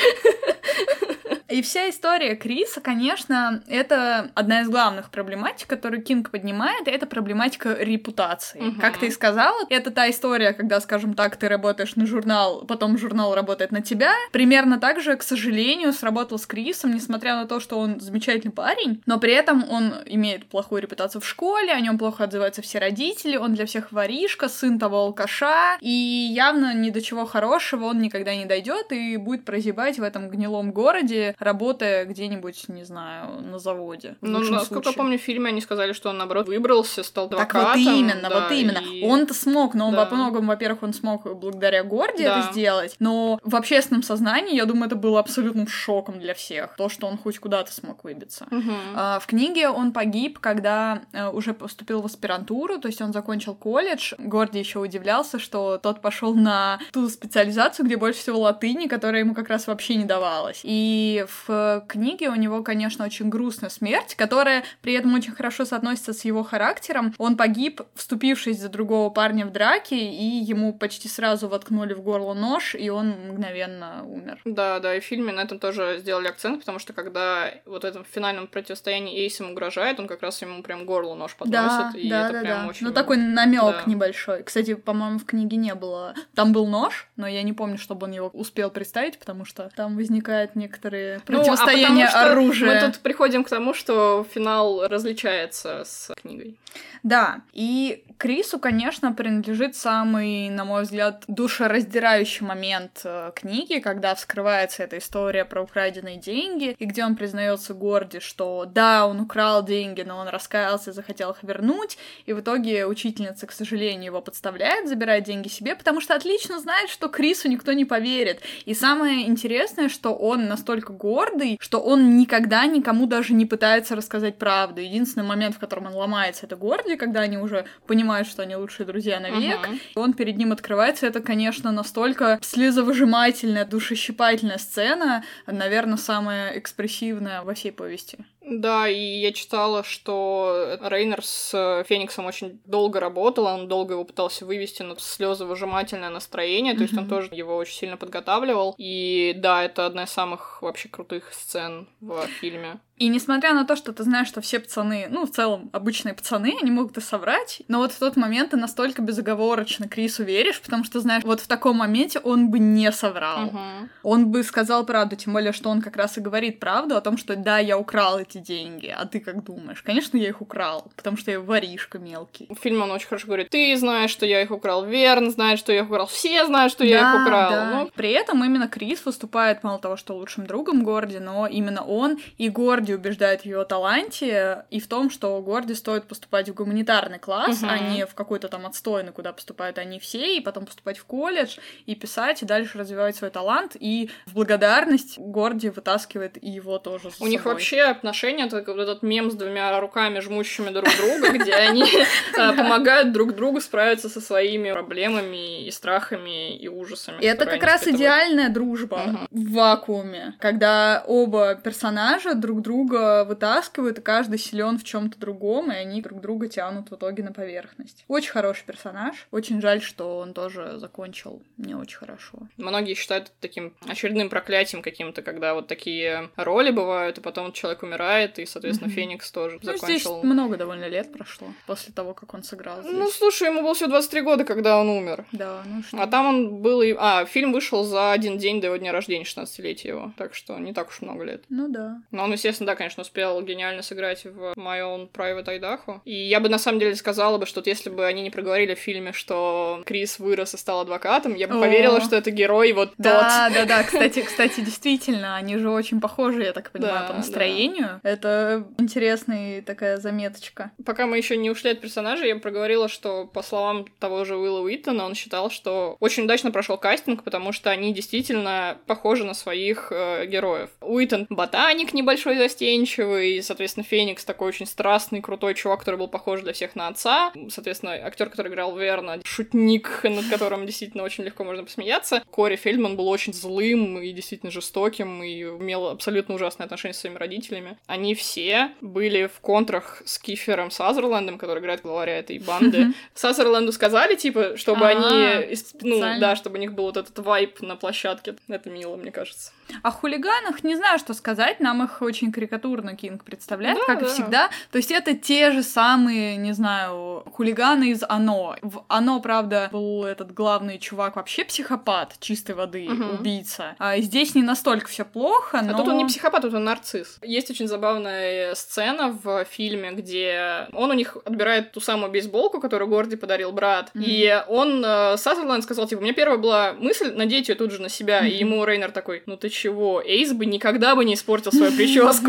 Speaker 1: И вся история Криса, конечно, это одна из главных проблематик, которую Кинг поднимает, это проблематика репутации. Угу. Как ты и сказала, это та история, когда, скажем так, ты работаешь на журнал, потом журнал работает на тебя. Примерно так же, к сожалению, сработал с Крисом, несмотря на то, что он замечательный парень, но при этом он имеет плохую репутацию в школе, о нем плохо отзываются все родители, он для всех воришка, сын того алкаша, и явно ни до чего хорошего он никогда не дойдет и будет прозябать в этом гнилом городе, работая где-нибудь, не знаю, на заводе.
Speaker 2: Ну, насколько я помню, в фильме они сказали, что он, наоборот, выбрался, стал адвокатом.
Speaker 1: Так вот именно, да, вот именно. И... Он-то смог, но да. во многом, во-первых, он смог благодаря Горде да. это сделать, но в общественном сознании, я думаю, это было абсолютным шоком для всех, то, что он хоть куда-то смог выбиться.
Speaker 2: Угу.
Speaker 1: А, в книге он погиб, когда а, уже поступил в аспирантуру, то есть он закончил колледж. Горди еще удивлялся, что тот пошел на ту специализацию, где больше всего латыни, которая ему как раз вообще не давалась. И в книге у него, конечно, очень грустная смерть, которая при этом очень хорошо соотносится с его характером. Он погиб, вступившись за другого парня в драке, и ему почти сразу воткнули в горло нож, и он мгновенно умер.
Speaker 2: Да, да, и в фильме на этом тоже сделали акцент, потому что когда вот этом финальном противостоянии Эйсом угрожает, он как раз ему прям горло нож подносит, да, и да, это да, прям да. очень...
Speaker 1: Ну, такой намек да. небольшой. Кстати, по-моему, в книге не было... Там был нож, но я не помню, чтобы он его успел представить, потому что там возникают некоторые противостояние ну, а оружия.
Speaker 2: Мы тут приходим к тому, что финал различается с книгой.
Speaker 1: Да, и Крису, конечно, принадлежит самый, на мой взгляд, душераздирающий момент э, книги, когда вскрывается эта история про украденные деньги, и где он признается Горди, что да, он украл деньги, но он раскаялся и захотел их вернуть, и в итоге учительница, к сожалению, его подставляет, забирает деньги себе, потому что отлично знает, что Крису никто не поверит. И самое интересное, что он настолько гордый, что он никогда никому даже не пытается рассказать правду. Единственный момент, в котором он ломается, это Горди, когда они уже понимают, что они лучшие друзья навек. Uh-huh. Он перед ним открывается. Это, конечно, настолько слезовыжимательная, душещипательная сцена, наверное, самая экспрессивная во всей повести.
Speaker 2: Да, и я читала, что Рейнер с Фениксом очень долго работал, он долго его пытался вывести на слезовыжимательное настроение, то есть он тоже его очень сильно подготавливал. И да, это одна из самых вообще крутых сцен в фильме.
Speaker 1: И несмотря на то, что ты знаешь, что все пацаны, ну, в целом, обычные пацаны, они могут и соврать, но вот в тот момент ты настолько безоговорочно Крису веришь, потому что, знаешь, вот в таком моменте он бы не соврал.
Speaker 2: Угу.
Speaker 1: Он бы сказал правду, тем более, что он как раз и говорит правду о том, что да, я украл эти деньги, а ты как думаешь? Конечно, я их украл, потому что я воришка мелкий.
Speaker 2: В фильме он очень хорошо говорит, ты знаешь, что я их украл, Верн знает, что я их украл, все знают, что да, я их украл.
Speaker 1: Да. Но... При этом именно Крис выступает, мало того, что лучшим другом Горди, но именно он и Горди Горди убеждает в его таланте и в том, что Горди стоит поступать в гуманитарный класс, угу. а не в какой-то там отстойный, куда поступают они все, и потом поступать в колледж, и писать, и дальше развивать свой талант. И в благодарность Горди вытаскивает и его тоже.
Speaker 2: У собой. них вообще отношения, это вот этот мем с двумя руками, жмущими друг друга, где они э, помогают друг другу справиться со своими проблемами и страхами и ужасами.
Speaker 1: И это как раз идеальная дружба в вакууме, когда оба персонажа друг друга вытаскивают, и каждый силен в чем-то другом, и они друг друга тянут в итоге на поверхность. Очень хороший персонаж. Очень жаль, что он тоже закончил не очень хорошо.
Speaker 2: Многие считают это таким очередным проклятием каким-то, когда вот такие роли бывают, и потом человек умирает, и, соответственно, mm-hmm. Феникс тоже ну, закончил.
Speaker 1: Здесь много довольно лет прошло после того, как он сыграл здесь.
Speaker 2: Ну, слушай, ему было всего 23 года, когда он умер.
Speaker 1: Да, ну что.
Speaker 2: А там он был и... А, фильм вышел за один день до его дня рождения, 16-летия его, так что не так уж много лет.
Speaker 1: Ну да.
Speaker 2: Но он, естественно, да, конечно, успел гениально сыграть в My Own Private Idaho. И я бы, на самом деле, сказала бы, что вот если бы они не проговорили в фильме, что Крис вырос и стал адвокатом, я бы О. поверила, что это герой вот
Speaker 1: да, тот. Да, да, да. Кстати, кстати, действительно, они же очень похожи, я так понимаю, да, по настроению. Да. Это интересная такая заметочка.
Speaker 2: Пока мы еще не ушли от персонажа, я проговорила, что, по словам того же Уилла Уиттона, он считал, что очень удачно прошел кастинг, потому что они действительно похожи на своих э, героев. Уиттон — ботаник небольшой застенчивый, соответственно, Феникс такой очень страстный, крутой чувак, который был похож для всех на отца. Соответственно, актер, который играл Верна, шутник, над которым действительно очень легко можно посмеяться. Кори Фельдман был очень злым и действительно жестоким, и имел абсолютно ужасные отношения с своими родителями. Они все были в контрах с Кифером Сазерландом, который играет главаря этой банды. Сазерленду сказали, типа, чтобы они... Ну, да, чтобы у них был вот этот вайп на площадке. Это мило, мне кажется.
Speaker 1: О хулиганах не знаю, что сказать. Нам их очень карикатурно Кинг представляет, да, как да. и всегда. То есть это те же самые, не знаю, хулиганы из Оно. В Оно, правда, был этот главный чувак вообще психопат чистой воды, угу. убийца. А здесь не настолько все плохо, но...
Speaker 2: А тут он не психопат, тут он нарцисс. Есть очень забавная сцена в фильме, где он у них отбирает ту самую бейсболку, которую Горди подарил брат. Mm-hmm. И он, э, Сазерленд сказал, типа, у меня первая была мысль надеть ее тут же на себя. Mm-hmm. И ему Рейнер такой, ну ты чего, Эйс бы никогда бы не испортил свою прическу.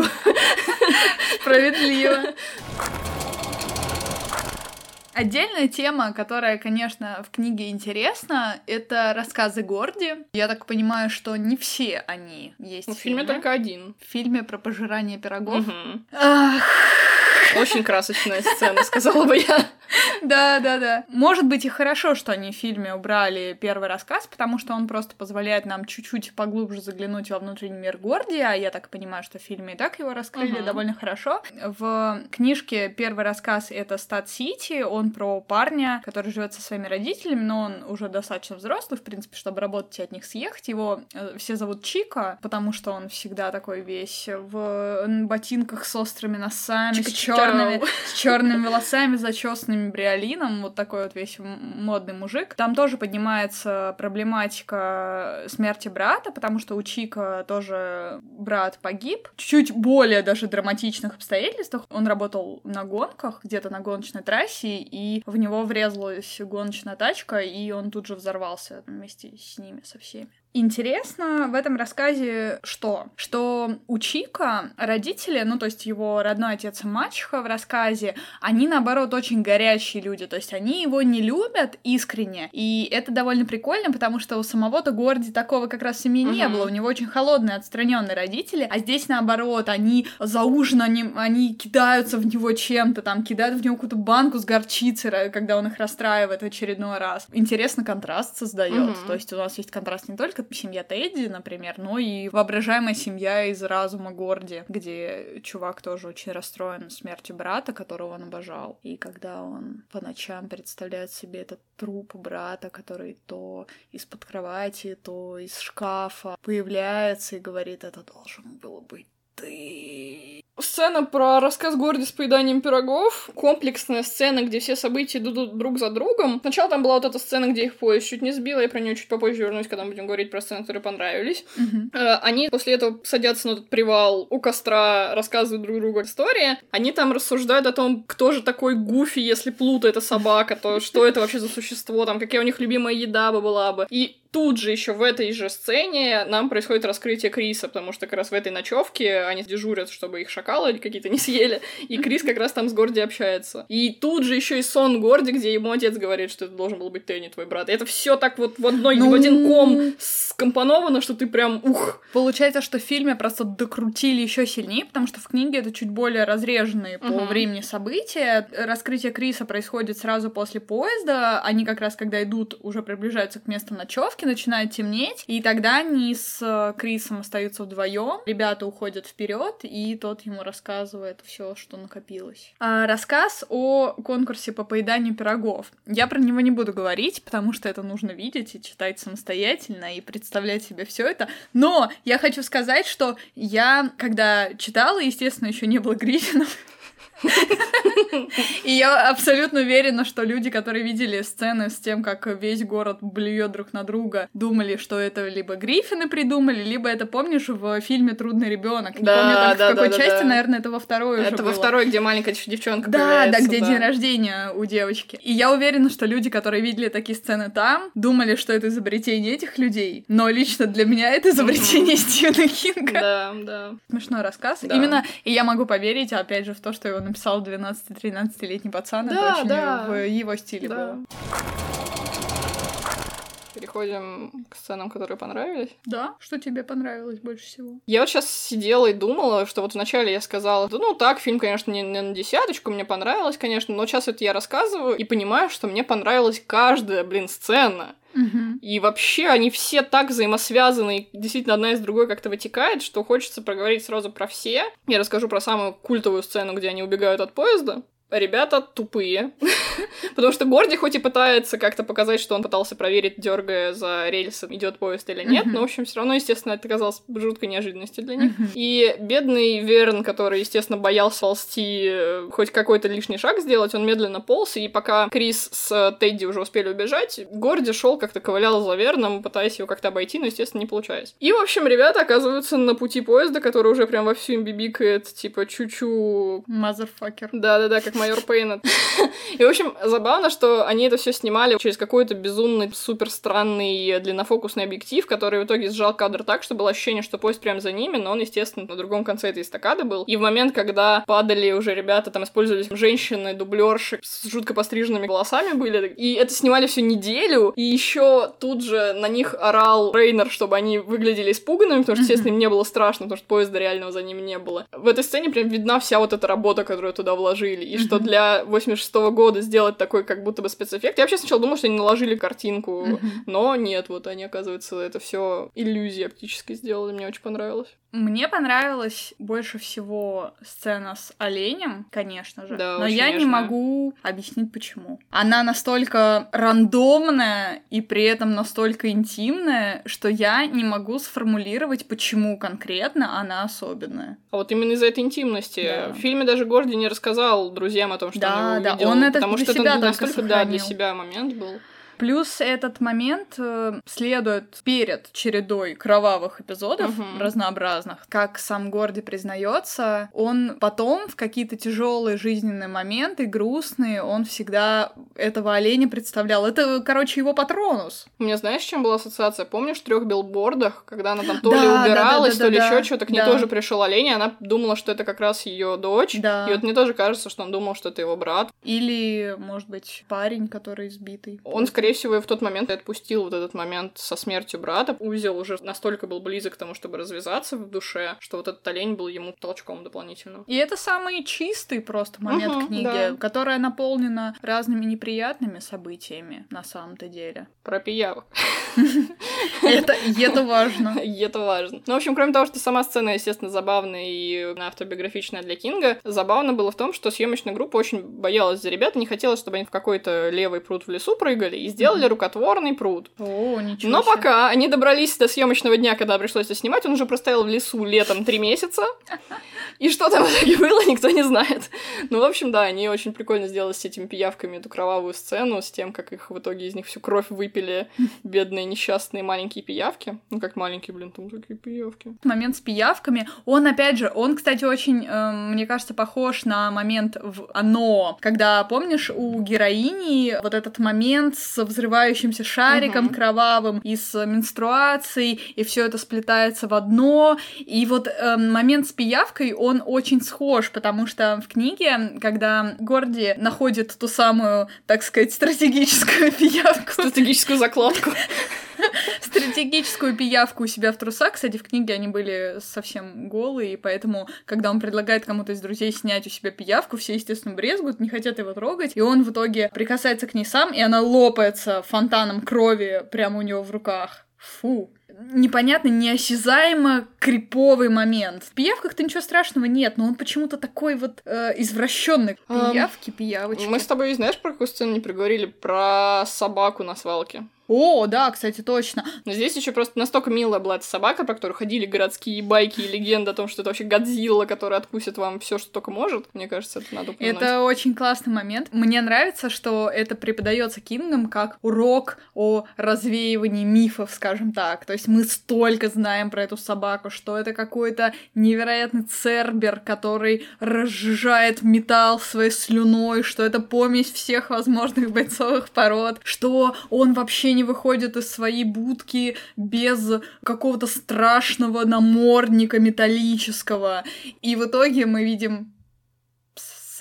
Speaker 1: Справедливо. Отдельная тема, которая, конечно, в книге интересна, это рассказы Горди. Я так понимаю, что не все они есть.
Speaker 2: Ну, в фильме только один.
Speaker 1: В фильме про пожирание пирогов.
Speaker 2: Угу. Ах. Очень красочная сцена, сказала бы я.
Speaker 1: Да, да, да. Может быть и хорошо, что они в фильме убрали первый рассказ, потому что он просто позволяет нам чуть-чуть поглубже заглянуть во внутренний мир Гордия. А я так понимаю, что в фильме и так его раскрыли угу. довольно хорошо. В книжке первый рассказ это Стат Сити. Он про парня, который живет со своими родителями, но он уже достаточно взрослый, в принципе, чтобы работать и от них съехать. Его э, все зовут Чика, потому что он всегда такой весь в ботинках с острыми носами, с черными, с черными волосами, зачесанными бриолином, вот такой вот весь модный мужик. Там тоже поднимается проблематика смерти брата, потому что у Чика тоже брат погиб. Чуть-чуть более даже драматичных обстоятельствах. Он работал на гонках, где-то на гоночной трассе, и в него врезалась гоночная тачка, и он тут же взорвался вместе с ними, со всеми. Интересно в этом рассказе что? Что у Чика родители, ну то есть его родной отец и мачеха в рассказе, они наоборот очень горячие люди, то есть они его не любят искренне, и это довольно прикольно, потому что у самого-то Горди такого как раз в семье uh-huh. не было, у него очень холодные, отстраненные родители, а здесь наоборот, они за ужином, они, они кидаются в него чем-то, там кидают в него какую-то банку с горчицей, когда он их расстраивает в очередной раз. Интересно контраст создает, uh-huh. то есть у нас есть контраст не только семья Тедди, например, но и воображаемая семья из разума Горди, где чувак тоже очень расстроен смертью брата, которого он обожал. И когда он по ночам представляет себе этот труп брата, который то из-под кровати, то из шкафа появляется и говорит, это должен был быть ты.
Speaker 2: Сцена про рассказ Горди с поеданием пирогов. Комплексная сцена, где все события идут друг за другом. Сначала там была вот эта сцена, где их поезд чуть не сбила. Я про нее чуть попозже вернусь, когда мы будем говорить про сцены, которые понравились.
Speaker 1: Uh-huh.
Speaker 2: Они после этого садятся на этот привал у костра, рассказывают друг другу истории. Они там рассуждают о том, кто же такой Гуфи, если Плута это собака, то что это вообще за существо, там, какая у них любимая еда бы была бы. И тут же еще в этой же сцене нам происходит раскрытие Криса, потому что как раз в этой ночевке они дежурят, чтобы их шакалы какие-то не съели, и Крис как раз там с Горди общается. И тут же еще и сон Горди, где ему отец говорит, что это должен был быть ты, а твой брат. И это все так вот в одной, ну... в один ком скомпоновано, что ты прям ух.
Speaker 1: Получается, что в фильме просто докрутили еще сильнее, потому что в книге это чуть более разреженные по uh-huh. времени события. Раскрытие Криса происходит сразу после поезда. Они как раз, когда идут, уже приближаются к месту ночевки, начинает темнеть, и тогда они с э, Крисом остаются вдвоем. Ребята уходят вперед, и тот ему рассказывает все, что накопилось. А, рассказ о конкурсе по поеданию пирогов. Я про него не буду говорить, потому что это нужно видеть и читать самостоятельно и представлять себе все это. Но я хочу сказать, что я, когда читала, естественно, еще не было Гриффинов, и я абсолютно уверена, что люди, которые видели сцены с тем, как весь город блюет друг на друга, думали, что это либо Гриффины придумали, либо это, помнишь, в фильме «Трудный ребенок. Не да, помню, там, да, в какой да, части, да. наверное, это во второй
Speaker 2: Это во второй, где маленькая девчонка
Speaker 1: Да, да, где да. день рождения у девочки. И я уверена, что люди, которые видели такие сцены там, думали, что это изобретение этих людей, но лично для меня это изобретение Стивена Кинга.
Speaker 2: Да, да.
Speaker 1: Смешной рассказ. Именно, и я могу поверить, опять же, в то, что его написал 12-13-летний пацан. Да, это очень да. в его стиле да. было.
Speaker 2: Переходим к сценам, которые понравились.
Speaker 1: Да, что тебе понравилось больше всего?
Speaker 2: Я вот сейчас сидела и думала, что вот вначале я сказала, да ну так, фильм, конечно, не, не на десяточку, мне понравилось, конечно, но сейчас это я рассказываю и понимаю, что мне понравилась каждая, блин, сцена. И вообще они все так взаимосвязаны, действительно одна из другой как-то вытекает, что хочется проговорить сразу про все. Я расскажу про самую культовую сцену, где они убегают от поезда ребята тупые. Потому что Горди хоть и пытается как-то показать, что он пытался проверить, дергая за рельсы, идет поезд или нет, но, в общем, все равно, естественно, это казалось жуткой неожиданностью для них. И бедный Верн, который, естественно, боялся ползти, э, хоть какой-то лишний шаг сделать, он медленно полз, и пока Крис с Тедди уже успели убежать, Горди шел как-то ковылял за Верном, пытаясь его как-то обойти, но, естественно, не получаясь. И, в общем, ребята оказываются на пути поезда, который уже прям вовсю им бибикает, типа, чу-чу...
Speaker 1: Мазерфакер.
Speaker 2: Да-да-да, как майор Пейн. И, в общем, забавно, что они это все снимали через какой-то безумный, супер странный длиннофокусный объектив, который в итоге сжал кадр так, что было ощущение, что поезд прямо за ними, но он, естественно, на другом конце этой эстакады был. И в момент, когда падали уже ребята, там использовались женщины, дублерши с жутко постриженными волосами были, и это снимали всю неделю, и еще тут же на них орал Рейнер, чтобы они выглядели испуганными, потому что, естественно, им не было страшно, потому что поезда реального за ними не было. В этой сцене прям видна вся вот эта работа, которую туда вложили, и что для 86 -го года сделать такой как будто бы спецэффект. Я вообще сначала думала, что они наложили картинку, но нет, вот они, оказывается, это все иллюзии оптически сделали, мне очень понравилось.
Speaker 1: Мне понравилась больше всего сцена с оленем, конечно же,
Speaker 2: да,
Speaker 1: но я нежная. не могу объяснить почему. Она настолько рандомная и при этом настолько интимная, что я не могу сформулировать, почему конкретно она особенная.
Speaker 2: А вот именно из-за этой интимности. Да. В фильме даже Горди не рассказал друзьям о том, что
Speaker 1: да,
Speaker 2: он
Speaker 1: да, увидел, он это
Speaker 2: потому что
Speaker 1: себя
Speaker 2: это настолько да, для себя момент был.
Speaker 1: Плюс этот момент э, следует перед чередой кровавых эпизодов угу. разнообразных. Как сам Горди признается, он потом в какие-то тяжелые жизненные моменты, грустные, он всегда этого оленя представлял. Это, короче, его патронус.
Speaker 2: У меня знаешь, чем была ассоциация? Помнишь в трех билбордах, когда она там то ли убиралась, то ли еще что-то, к ней тоже пришел олень, и она думала, что это как раз ее дочь.
Speaker 1: Да.
Speaker 2: И вот мне тоже кажется, что он думал, что это его брат.
Speaker 1: Или, может быть, парень, который избитый.
Speaker 2: Он, скорее скорее всего, и в тот момент и отпустил вот этот момент со смертью брата. Узел уже настолько был близок к тому, чтобы развязаться в душе, что вот этот олень был ему толчком дополнительным.
Speaker 1: И это самый чистый просто момент угу, книги, да. которая наполнена разными неприятными событиями на самом-то деле.
Speaker 2: Про пиявок.
Speaker 1: Это, это важно.
Speaker 2: Это важно. Ну, в общем, кроме того, что сама сцена, естественно, забавная и автобиографичная для Кинга, забавно было в том, что съемочная группа очень боялась за ребят, не хотела, чтобы они в какой-то левый пруд в лесу прыгали, и сделали рукотворный пруд.
Speaker 1: О, ничего
Speaker 2: Но пока они добрались до съемочного дня, когда пришлось это снимать, он уже простоял в лесу летом три месяца. И что там в итоге было, никто не знает. Ну, в общем, да, они очень прикольно сделали с этими пиявками эту кровавую сцену, с тем, как их в итоге из них всю кровь выпили бедные несчастные маленькие пиявки. Ну, как маленькие, блин, там такие пиявки.
Speaker 1: Момент с пиявками, он, опять же, он, кстати, очень, э, мне кажется, похож на момент в «Оно», когда, помнишь, у героини вот этот момент с взрывающимся шариком угу. кровавым и с менструацией, и все это сплетается в одно, и вот э, момент с пиявкой, он очень схож, потому что в книге, когда Горди находит ту самую, так сказать, стратегическую пиявку...
Speaker 2: Стратегическую закладку.
Speaker 1: Стратегическую пиявку у себя в трусах. Кстати, в книге они были совсем голые, и поэтому, когда он предлагает кому-то из друзей снять у себя пиявку, все, естественно, брезгуют, не хотят его трогать, и он в итоге прикасается к ней сам, и она лопается фонтаном крови прямо у него в руках. Фу непонятно, неосязаемо криповый момент. В пиявках-то ничего страшного нет, но он почему-то такой вот э, извращенный. Пиявки, пиявочки.
Speaker 2: Мы с тобой, знаешь, про какую сцену не приговорили? Про собаку на свалке.
Speaker 1: О, да, кстати, точно.
Speaker 2: Но здесь еще просто настолько милая была эта собака, про которую ходили городские байки и легенды о том, что это вообще Годзилла, которая откусит вам все, что только может. Мне кажется, это надо упомянуть.
Speaker 1: Это очень классный момент. Мне нравится, что это преподается Кингом как урок о развеивании мифов, скажем так. То есть мы столько знаем про эту собаку, что это какой-то невероятный цербер, который разжижает металл своей слюной, что это помесь всех возможных бойцовых пород, что он вообще не выходит из своей будки без какого-то страшного намордника металлического. И в итоге мы видим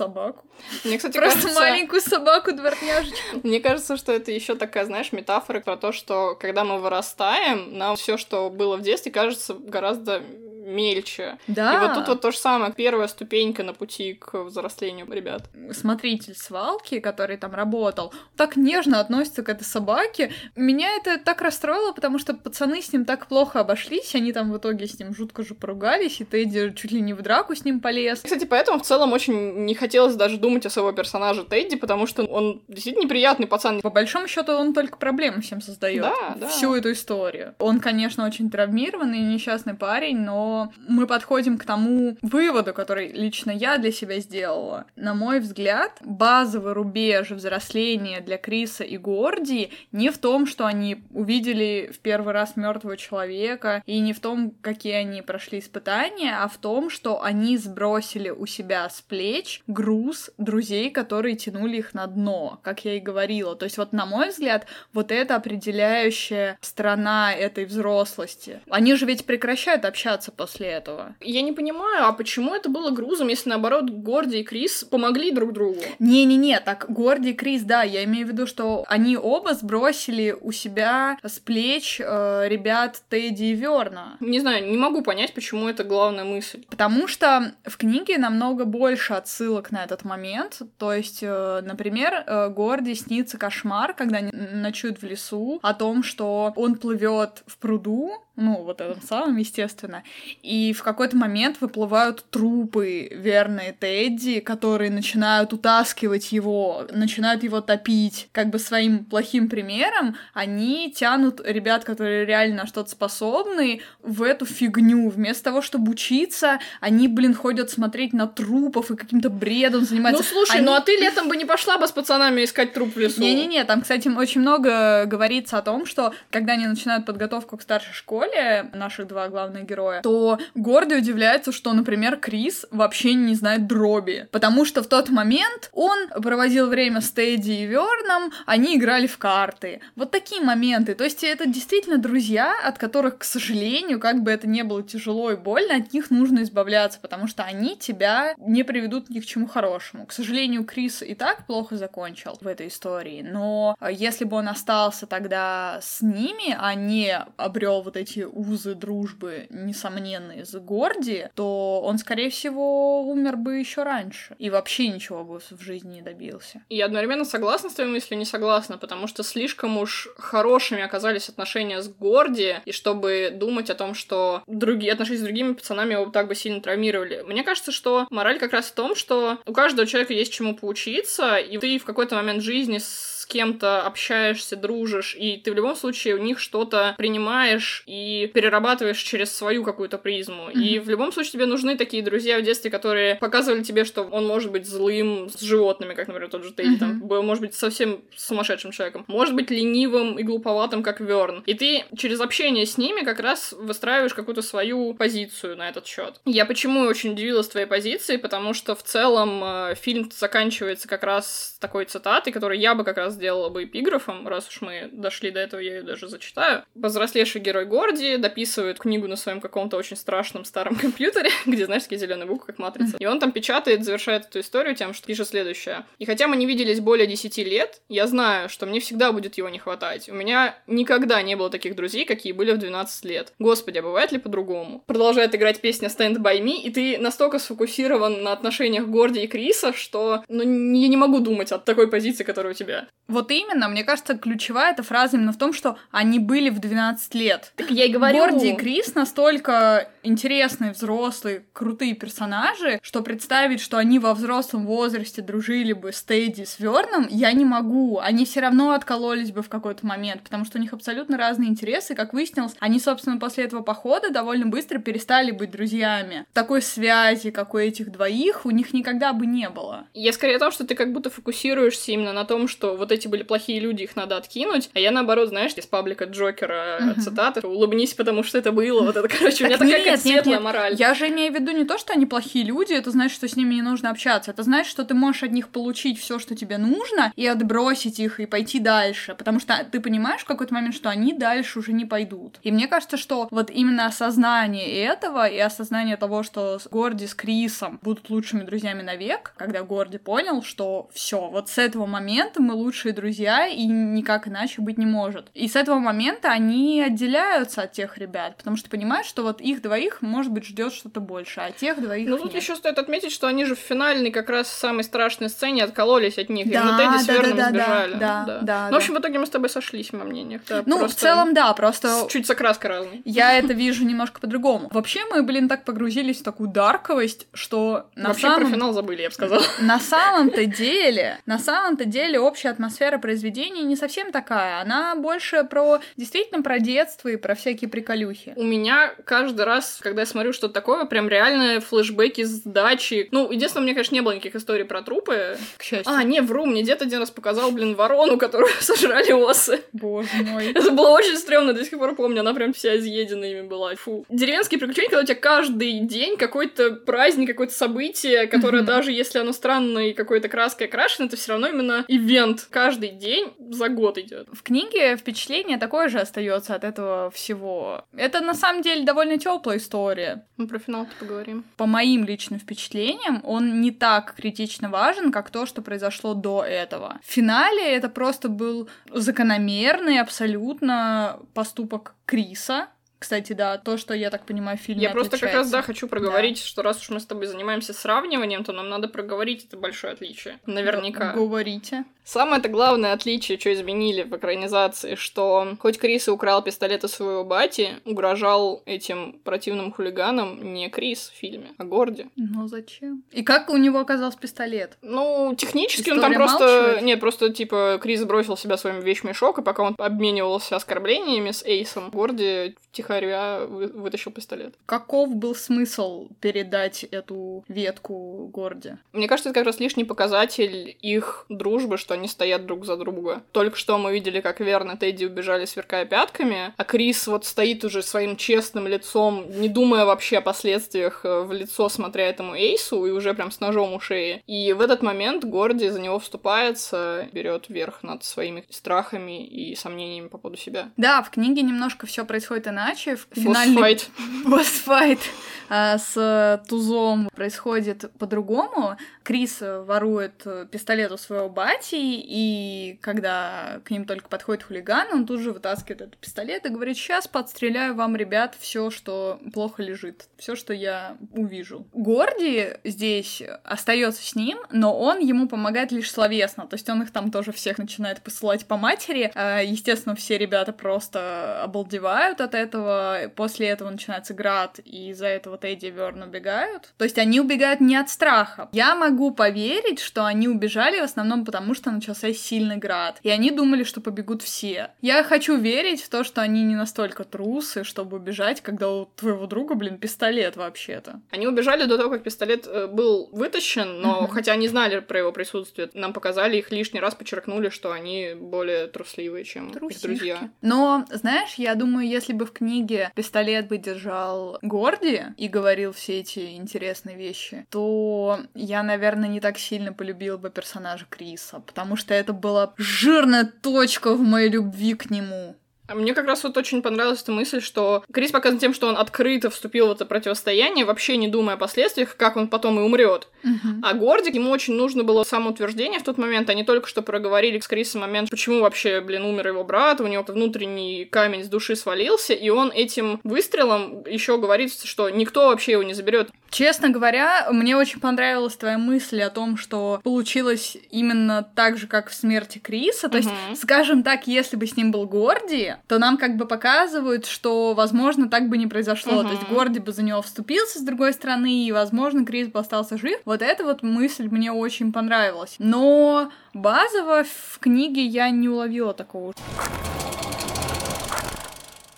Speaker 1: собаку.
Speaker 2: Мне, кстати,
Speaker 1: Просто
Speaker 2: кажется...
Speaker 1: маленькую собаку дворняжечку.
Speaker 2: Мне кажется, что это еще такая, знаешь, метафора про то, что когда мы вырастаем, нам все, что было в детстве, кажется гораздо мельче.
Speaker 1: Да.
Speaker 2: И вот тут вот то же самое, первая ступенька на пути к взрослению ребят.
Speaker 1: Смотритель свалки, который там работал, так нежно относится к этой собаке. Меня это так расстроило, потому что пацаны с ним так плохо обошлись, они там в итоге с ним жутко же поругались, и Тедди чуть ли не в драку с ним полез.
Speaker 2: Кстати, поэтому в целом очень не хотелось даже думать о своего персонажа Тедди, потому что он действительно неприятный пацан.
Speaker 1: По большому счету он только проблемы всем создает.
Speaker 2: Да, да.
Speaker 1: Всю эту историю. Он, конечно, очень травмированный, несчастный парень, но мы подходим к тому выводу, который лично я для себя сделала. На мой взгляд, базовый рубеж взросления для Криса и Горди не в том, что они увидели в первый раз мертвого человека, и не в том, какие они прошли испытания, а в том, что они сбросили у себя с плеч груз друзей, которые тянули их на дно, как я и говорила. То есть вот, на мой взгляд, вот это определяющая сторона этой взрослости. Они же ведь прекращают общаться после после этого.
Speaker 2: Я не понимаю, а почему это было грузом, если наоборот Горди и Крис помогли друг другу?
Speaker 1: Не-не-не, так Горди и Крис, да, я имею в виду, что они оба сбросили у себя с плеч э, ребят Тедди и Верна.
Speaker 2: Не знаю, не могу понять, почему это главная мысль.
Speaker 1: Потому что в книге намного больше отсылок на этот момент. То есть, э, например, э, Горди снится кошмар, когда они ночуют в лесу, о том, что он плывет в пруду, ну, вот этом самом, естественно. И в какой-то момент выплывают трупы верные Тедди, которые начинают утаскивать его, начинают его топить. Как бы своим плохим примером они тянут ребят, которые реально на что-то способны, в эту фигню. Вместо того, чтобы учиться, они, блин, ходят смотреть на трупов и каким-то бредом занимаются.
Speaker 2: Ну, слушай,
Speaker 1: они...
Speaker 2: ну а ты летом бы не пошла бы с пацанами искать труп в лесу?
Speaker 1: Не-не-не, там, кстати, очень много говорится о том, что когда они начинают подготовку к старшей школе, школе, наших два главных героя, то Гордый удивляется, что, например, Крис вообще не знает дроби. Потому что в тот момент он проводил время с Тедди и Верном, они играли в карты. Вот такие моменты. То есть это действительно друзья, от которых, к сожалению, как бы это не было тяжело и больно, от них нужно избавляться, потому что они тебя не приведут ни к чему хорошему. К сожалению, Крис и так плохо закончил в этой истории, но если бы он остался тогда с ними, а не обрел вот эти узы дружбы несомненные с Горди, то он, скорее всего, умер бы еще раньше и вообще ничего бы в жизни не добился.
Speaker 2: Я одновременно согласна с твоей мыслью, не согласна, потому что слишком уж хорошими оказались отношения с Горди, и чтобы думать о том, что другие отношения с другими пацанами его так бы сильно травмировали. Мне кажется, что мораль как раз в том, что у каждого человека есть чему поучиться, и ты в какой-то момент жизни с кем-то общаешься, дружишь, и ты в любом случае у них что-то принимаешь и перерабатываешь через свою какую-то призму. Mm-hmm. И в любом случае тебе нужны такие друзья в детстве, которые показывали тебе, что он может быть злым с животными, как, например, тот же Тедди, mm-hmm. там, может быть, совсем сумасшедшим человеком, может быть, ленивым и глуповатым, как Верн. И ты через общение с ними как раз выстраиваешь какую-то свою позицию на этот счет. Я почему очень удивилась твоей позиции, потому что в целом э, фильм заканчивается как раз такой цитатой, которую я бы как раз сделала бы эпиграфом, раз уж мы дошли до этого, я ее даже зачитаю. Повзрослевший герой Горди дописывает книгу на своем каком-то очень страшном старом компьютере, где, знаешь, такие зеленые буквы, как матрица. И он там печатает, завершает эту историю тем, что пишет следующее. И хотя мы не виделись более 10 лет, я знаю, что мне всегда будет его не хватать. У меня никогда не было таких друзей, какие были в 12 лет. Господи, а бывает ли по-другому? Продолжает играть песня Stand By Me, и ты настолько сфокусирован на отношениях Горди и Криса, что ну, я не могу думать от такой позиции, которая у тебя.
Speaker 1: Вот именно, мне кажется, ключевая эта фраза именно в том, что они были в 12 лет.
Speaker 2: Так я и говорю.
Speaker 1: Горди и Крис настолько интересные, взрослые, крутые персонажи, что представить, что они во взрослом возрасте дружили бы с Тедди, с Верном, я не могу. Они все равно откололись бы в какой-то момент, потому что у них абсолютно разные интересы. Как выяснилось, они, собственно, после этого похода довольно быстро перестали быть друзьями. Такой связи, как у этих двоих, у них никогда бы не было.
Speaker 2: Я скорее о том, что ты как будто фокусируешься именно на том, что вот эти были плохие люди, их надо откинуть, а я наоборот, знаешь, из паблика Джокера uh-huh. цитаты «Улыбнись, потому что это было». Вот это, короче, у меня такая нет, светлая мораль.
Speaker 1: Я же имею в виду не то, что они плохие люди, это значит, что с ними не нужно общаться. Это значит, что ты можешь от них получить все, что тебе нужно, и отбросить их, и пойти дальше. Потому что ты понимаешь в какой-то момент, что они дальше уже не пойдут. И мне кажется, что вот именно осознание этого и осознание того, что Горди с Крисом будут лучшими друзьями навек, когда Горди понял, что все, вот с этого момента мы лучшие друзья, и никак иначе быть не может. И с этого момента они отделяются от тех ребят, потому что понимают, что вот их двоих, может быть, ждет что-то больше, а тех двоих
Speaker 2: Ну, тут еще стоит отметить, что они же в финальной как раз самой страшной сцене откололись от них, да, и на Тедди с да, Верном да, сбежали. Да, да, да. Ну, в общем, в итоге мы с тобой сошлись во мнениях. Да,
Speaker 1: ну, в целом, да, просто...
Speaker 2: Чуть с окраской разной.
Speaker 1: Я это вижу немножко по-другому. Вообще, мы, блин, так погрузились в такую дарковость, что
Speaker 2: на Вообще самом... про финал забыли, я бы сказала.
Speaker 1: На самом-то деле, на самом-то деле общая атмосфера произведения не совсем такая. Она больше про, действительно, про детство и про всякие приколюхи.
Speaker 2: У меня каждый раз, когда я смотрю что-то такое, прям реально флешбеки с дачи. Ну, единственное, у меня, конечно, не было никаких историй про трупы.
Speaker 1: К счастью.
Speaker 2: А, не, вру, мне дед один раз показал, блин, ворону, которую сожрали осы.
Speaker 1: Боже мой.
Speaker 2: Это было очень стрёмно, до сих пор помню, она прям вся изъедена ими была. Фу. Деревенские приключения, когда у тебя каждый день какой-то праздник, какое-то событие, которое даже если оно странное и какой-то краской окрашено, это все равно именно ивент. Каждый день за год идет.
Speaker 1: В книге впечатление такое же остается от этого всего. Это на самом деле довольно теплая история.
Speaker 2: Мы про финал-то поговорим.
Speaker 1: По моим личным впечатлениям, он не так критично важен, как то, что произошло до этого. В финале это просто был закономерный абсолютно поступок Криса, кстати, да, то, что я так понимаю, в фильме
Speaker 2: Я просто как раз, да, хочу проговорить, да. что раз уж мы с тобой занимаемся сравниванием, то нам надо проговорить это большое отличие. Наверняка.
Speaker 1: Говорите.
Speaker 2: Самое-то главное отличие, что изменили в экранизации, что хоть Крис и украл пистолет у своего бати, угрожал этим противным хулиганам не Крис в фильме, а Горди.
Speaker 1: Ну зачем? И как у него оказался пистолет?
Speaker 2: Ну, технически История он там просто... Молчивает? Нет, просто, типа, Крис бросил себя своим вещмешок, и пока он обменивался оскорблениями с Эйсом, Горди тихоря вытащил пистолет.
Speaker 1: Каков был смысл передать эту ветку Горди?
Speaker 2: Мне кажется, это как раз лишний показатель их дружбы, что они стоят друг за друга. Только что мы видели, как Верн и Тедди убежали, сверкая пятками, а Крис вот стоит уже своим честным лицом, не думая вообще о последствиях, э, в лицо смотря этому Эйсу, и уже прям с ножом у шеи. И в этот момент Горди за него вступается, берет верх над своими страхами и сомнениями по поводу себя.
Speaker 1: Да, в книге немножко все происходит иначе. В
Speaker 2: финальный...
Speaker 1: Босс-файт а, с Тузом происходит по-другому. Крис ворует пистолет у своего бати, и когда к ним только подходит хулиган, он тут же вытаскивает этот пистолет и говорит, сейчас подстреляю вам, ребят, все, что плохо лежит, все, что я увижу. Горди здесь остается с ним, но он ему помогает лишь словесно, то есть он их там тоже всех начинает посылать по матери. А, естественно, все ребята просто обалдевают от этого, после этого начинается град, и из-за этого Тедди и Верн убегают. То есть они убегают не от страха. Я могу поверить, что они убежали в основном потому, что начался сильный град. И они думали, что побегут все. Я хочу верить в то, что они не настолько трусы, чтобы убежать, когда у твоего друга, блин, пистолет вообще-то.
Speaker 2: Они убежали до того, как пистолет э, был вытащен, но хотя они знали про его присутствие, нам показали их лишний раз, подчеркнули, что они более трусливые, чем Трусишки. их друзья.
Speaker 1: Но, знаешь, я думаю, если бы в книге пистолет бы держал Горди и говорил все эти интересные вещи, то я, наверное, не так сильно полюбила бы персонажа Криса, потому что это была жирная точка в моей любви к нему.
Speaker 2: А мне как раз вот очень понравилась эта мысль, что Крис показан тем, что он открыто вступил в это противостояние, вообще не думая о последствиях, как он потом и умрет. Uh-huh. А Гордик, ему очень нужно было самоутверждение в тот момент. Они только что проговорили с Крисом момент, почему вообще, блин, умер его брат, у него внутренний камень с души свалился, и он этим выстрелом еще говорит, что никто вообще его не заберет.
Speaker 1: Честно говоря, мне очень понравилась твоя мысль о том, что получилось именно так же, как в смерти Криса. То uh-huh. есть, скажем так, если бы с ним был Горди, то нам как бы показывают, что, возможно, так бы не произошло. Uh-huh. То есть Горди бы за него вступился с другой стороны, и, возможно, Крис бы остался жив. Вот эта вот мысль мне очень понравилась. Но базово в книге я не уловила такого.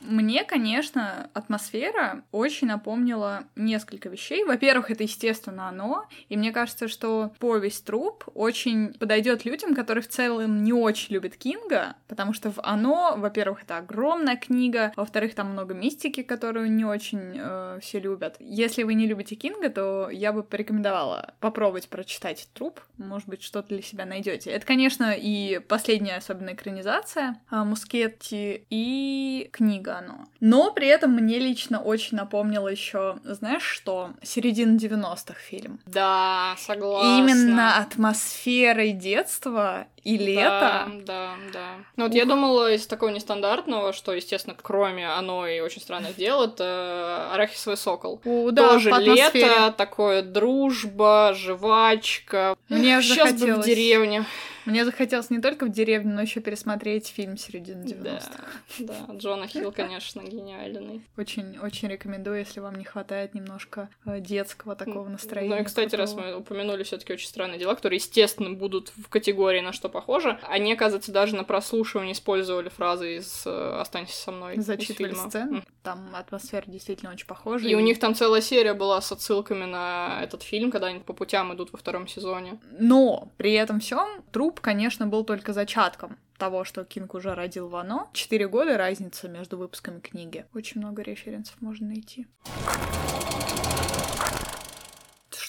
Speaker 1: Мне, конечно, атмосфера очень напомнила несколько вещей. Во-первых, это, естественно, оно. И мне кажется, что повесть труп очень подойдет людям, которые в целом не очень любят Кинга, потому что в оно, во-первых, это огромная книга, во-вторых, там много мистики, которую не очень э, все любят. Если вы не любите Кинга, то я бы порекомендовала попробовать прочитать труп. Может быть, что-то для себя найдете. Это, конечно, и последняя особенно экранизация э, Мускетти и книга оно. Но при этом мне лично очень напомнило еще, знаешь что, середина 90-х фильм.
Speaker 2: Да, согласна.
Speaker 1: Именно атмосферой детства и лето.
Speaker 2: Да, да, да. Ну вот Ух. я думала из такого нестандартного, что, естественно, кроме оно и очень странных дел, это арахисовый сокол.
Speaker 1: У, да,
Speaker 2: Тоже лето, такое дружба, жвачка. Мне Сейчас захотелось... бы в деревне.
Speaker 1: Мне захотелось не только в деревню, но еще пересмотреть фильм середины 90-х.
Speaker 2: Да, да, Джона Хилл, конечно, гениальный.
Speaker 1: Очень, очень рекомендую, если вам не хватает немножко э, детского такого настроения.
Speaker 2: Ну и, кстати, раз мы упомянули все таки очень странные дела, которые, естественно, будут в категории на что похоже, они, оказывается, даже на прослушивании использовали фразы из э, «Останься со мной»
Speaker 1: Зачитывали сцены. Там атмосфера действительно очень похожа.
Speaker 2: И, и у них там целая серия была с отсылками на этот фильм, когда они по путям идут во втором сезоне.
Speaker 1: Но при этом всем труп конечно, был только зачатком того, что Кинг уже родил в оно. Четыре года разница между выпусками книги. Очень много референсов можно найти.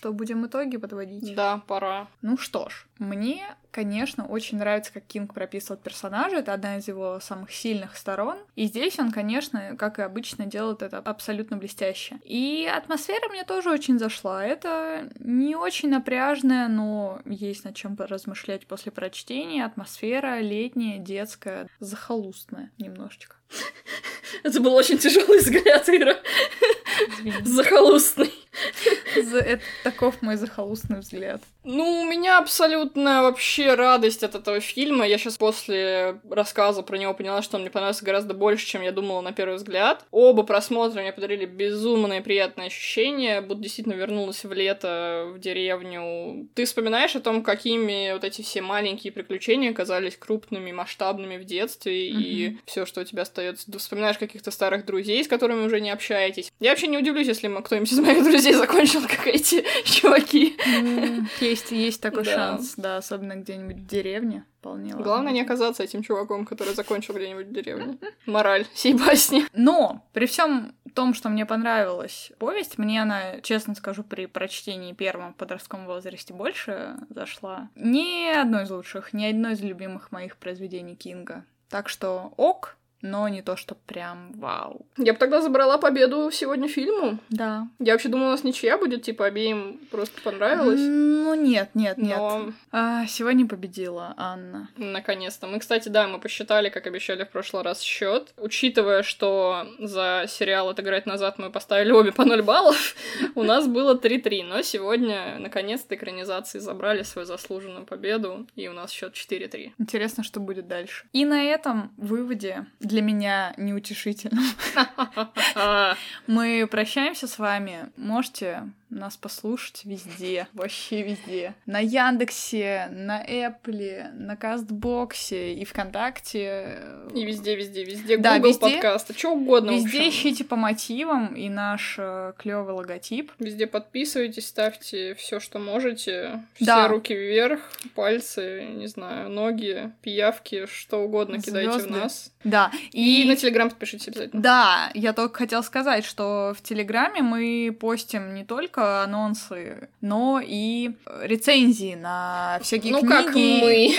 Speaker 1: Что, будем итоги подводить?
Speaker 2: Да, пора.
Speaker 1: Ну что ж, мне, конечно, очень нравится, как Кинг прописывает персонажа. Это одна из его самых сильных сторон. И здесь он, конечно, как и обычно, делает это абсолютно блестяще. И атмосфера мне тоже очень зашла. Это не очень напряжная, но есть над чем размышлять после прочтения. Атмосфера летняя, детская, захолустная немножечко.
Speaker 2: Это был очень тяжелый взгляд, Ира. Захолустный.
Speaker 1: Это таков мой захолустный взгляд.
Speaker 2: Ну, у меня абсолютно вообще радость от этого фильма. Я сейчас после рассказа про него поняла, что он мне понравился гораздо больше, чем я думала на первый взгляд. Оба просмотра мне подарили безумные приятные ощущения, будто действительно вернулась в лето, в деревню. Ты вспоминаешь о том, какими вот эти все маленькие приключения казались крупными, масштабными в детстве, mm-hmm. и все, что у тебя остается. Ты вспоминаешь каких-то старых друзей, с которыми уже не общаетесь. Я вообще не удивлюсь, если кто-нибудь из моих друзей закончил, как эти чуваки.
Speaker 1: Есть, есть такой шанс, да, особенно где-нибудь в деревне. Вполне
Speaker 2: Главное не оказаться этим чуваком, который закончил где-нибудь в деревне. Мораль сей басни.
Speaker 1: Но при всем том, что мне понравилась повесть, мне она, честно скажу, при прочтении первом в подростковом возрасте больше зашла. Ни одно из лучших, ни одно из любимых моих произведений Кинга. Так что ок, но не то, что прям вау.
Speaker 2: Я бы тогда забрала победу сегодня фильму.
Speaker 1: Да.
Speaker 2: Я вообще думала, у нас ничья будет, типа, обеим просто понравилось.
Speaker 1: Ну, нет, нет, нет. Но... А, сегодня победила Анна.
Speaker 2: Наконец-то. Мы, кстати, да, мы посчитали, как обещали в прошлый раз, счет. Учитывая, что за сериал «Отыграть назад» мы поставили обе по 0 баллов, у нас было 3-3. Но сегодня, наконец-то, экранизации забрали свою заслуженную победу, и у нас счет 4-3.
Speaker 1: Интересно, что будет дальше. И на этом выводе для меня неутешительным. Мы прощаемся с вами. Можете нас послушать везде, вообще везде. На Яндексе, на Apple, на Кастбоксе и ВКонтакте.
Speaker 2: И везде, везде, везде. Google да, везде, подкаста, что угодно.
Speaker 1: Везде ищите по мотивам и наш э, клевый логотип.
Speaker 2: Везде подписывайтесь, ставьте все, что можете. Все да. руки вверх, пальцы, не знаю, ноги, пиявки, что угодно Звезды. кидайте в нас.
Speaker 1: Да.
Speaker 2: И... и на Телеграм подпишитесь обязательно.
Speaker 1: Да, я только хотела сказать, что в Телеграме мы постим не только анонсы, но и рецензии на всякие
Speaker 2: ну,
Speaker 1: книги.
Speaker 2: Ну, как мы.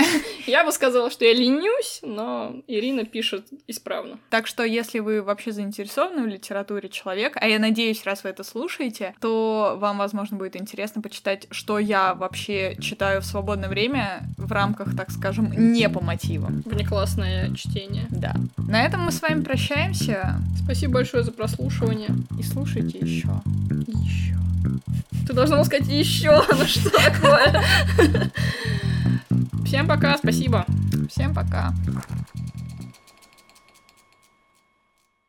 Speaker 2: Я бы сказала, что я ленюсь, но Ирина пишет исправно.
Speaker 1: Так что, если вы вообще заинтересованы в литературе человек, а я надеюсь, раз вы это слушаете, то вам, возможно, будет интересно почитать, что я вообще читаю в свободное время в рамках, так скажем, не по мотивам.
Speaker 2: Внеклассное чтение.
Speaker 1: Да. На этом мы с вами прощаемся.
Speaker 2: Спасибо большое за прослушивание.
Speaker 1: И слушайте еще. Еще.
Speaker 2: Ты должна была сказать еще, ну что такое? Всем пока, спасибо.
Speaker 1: Всем пока.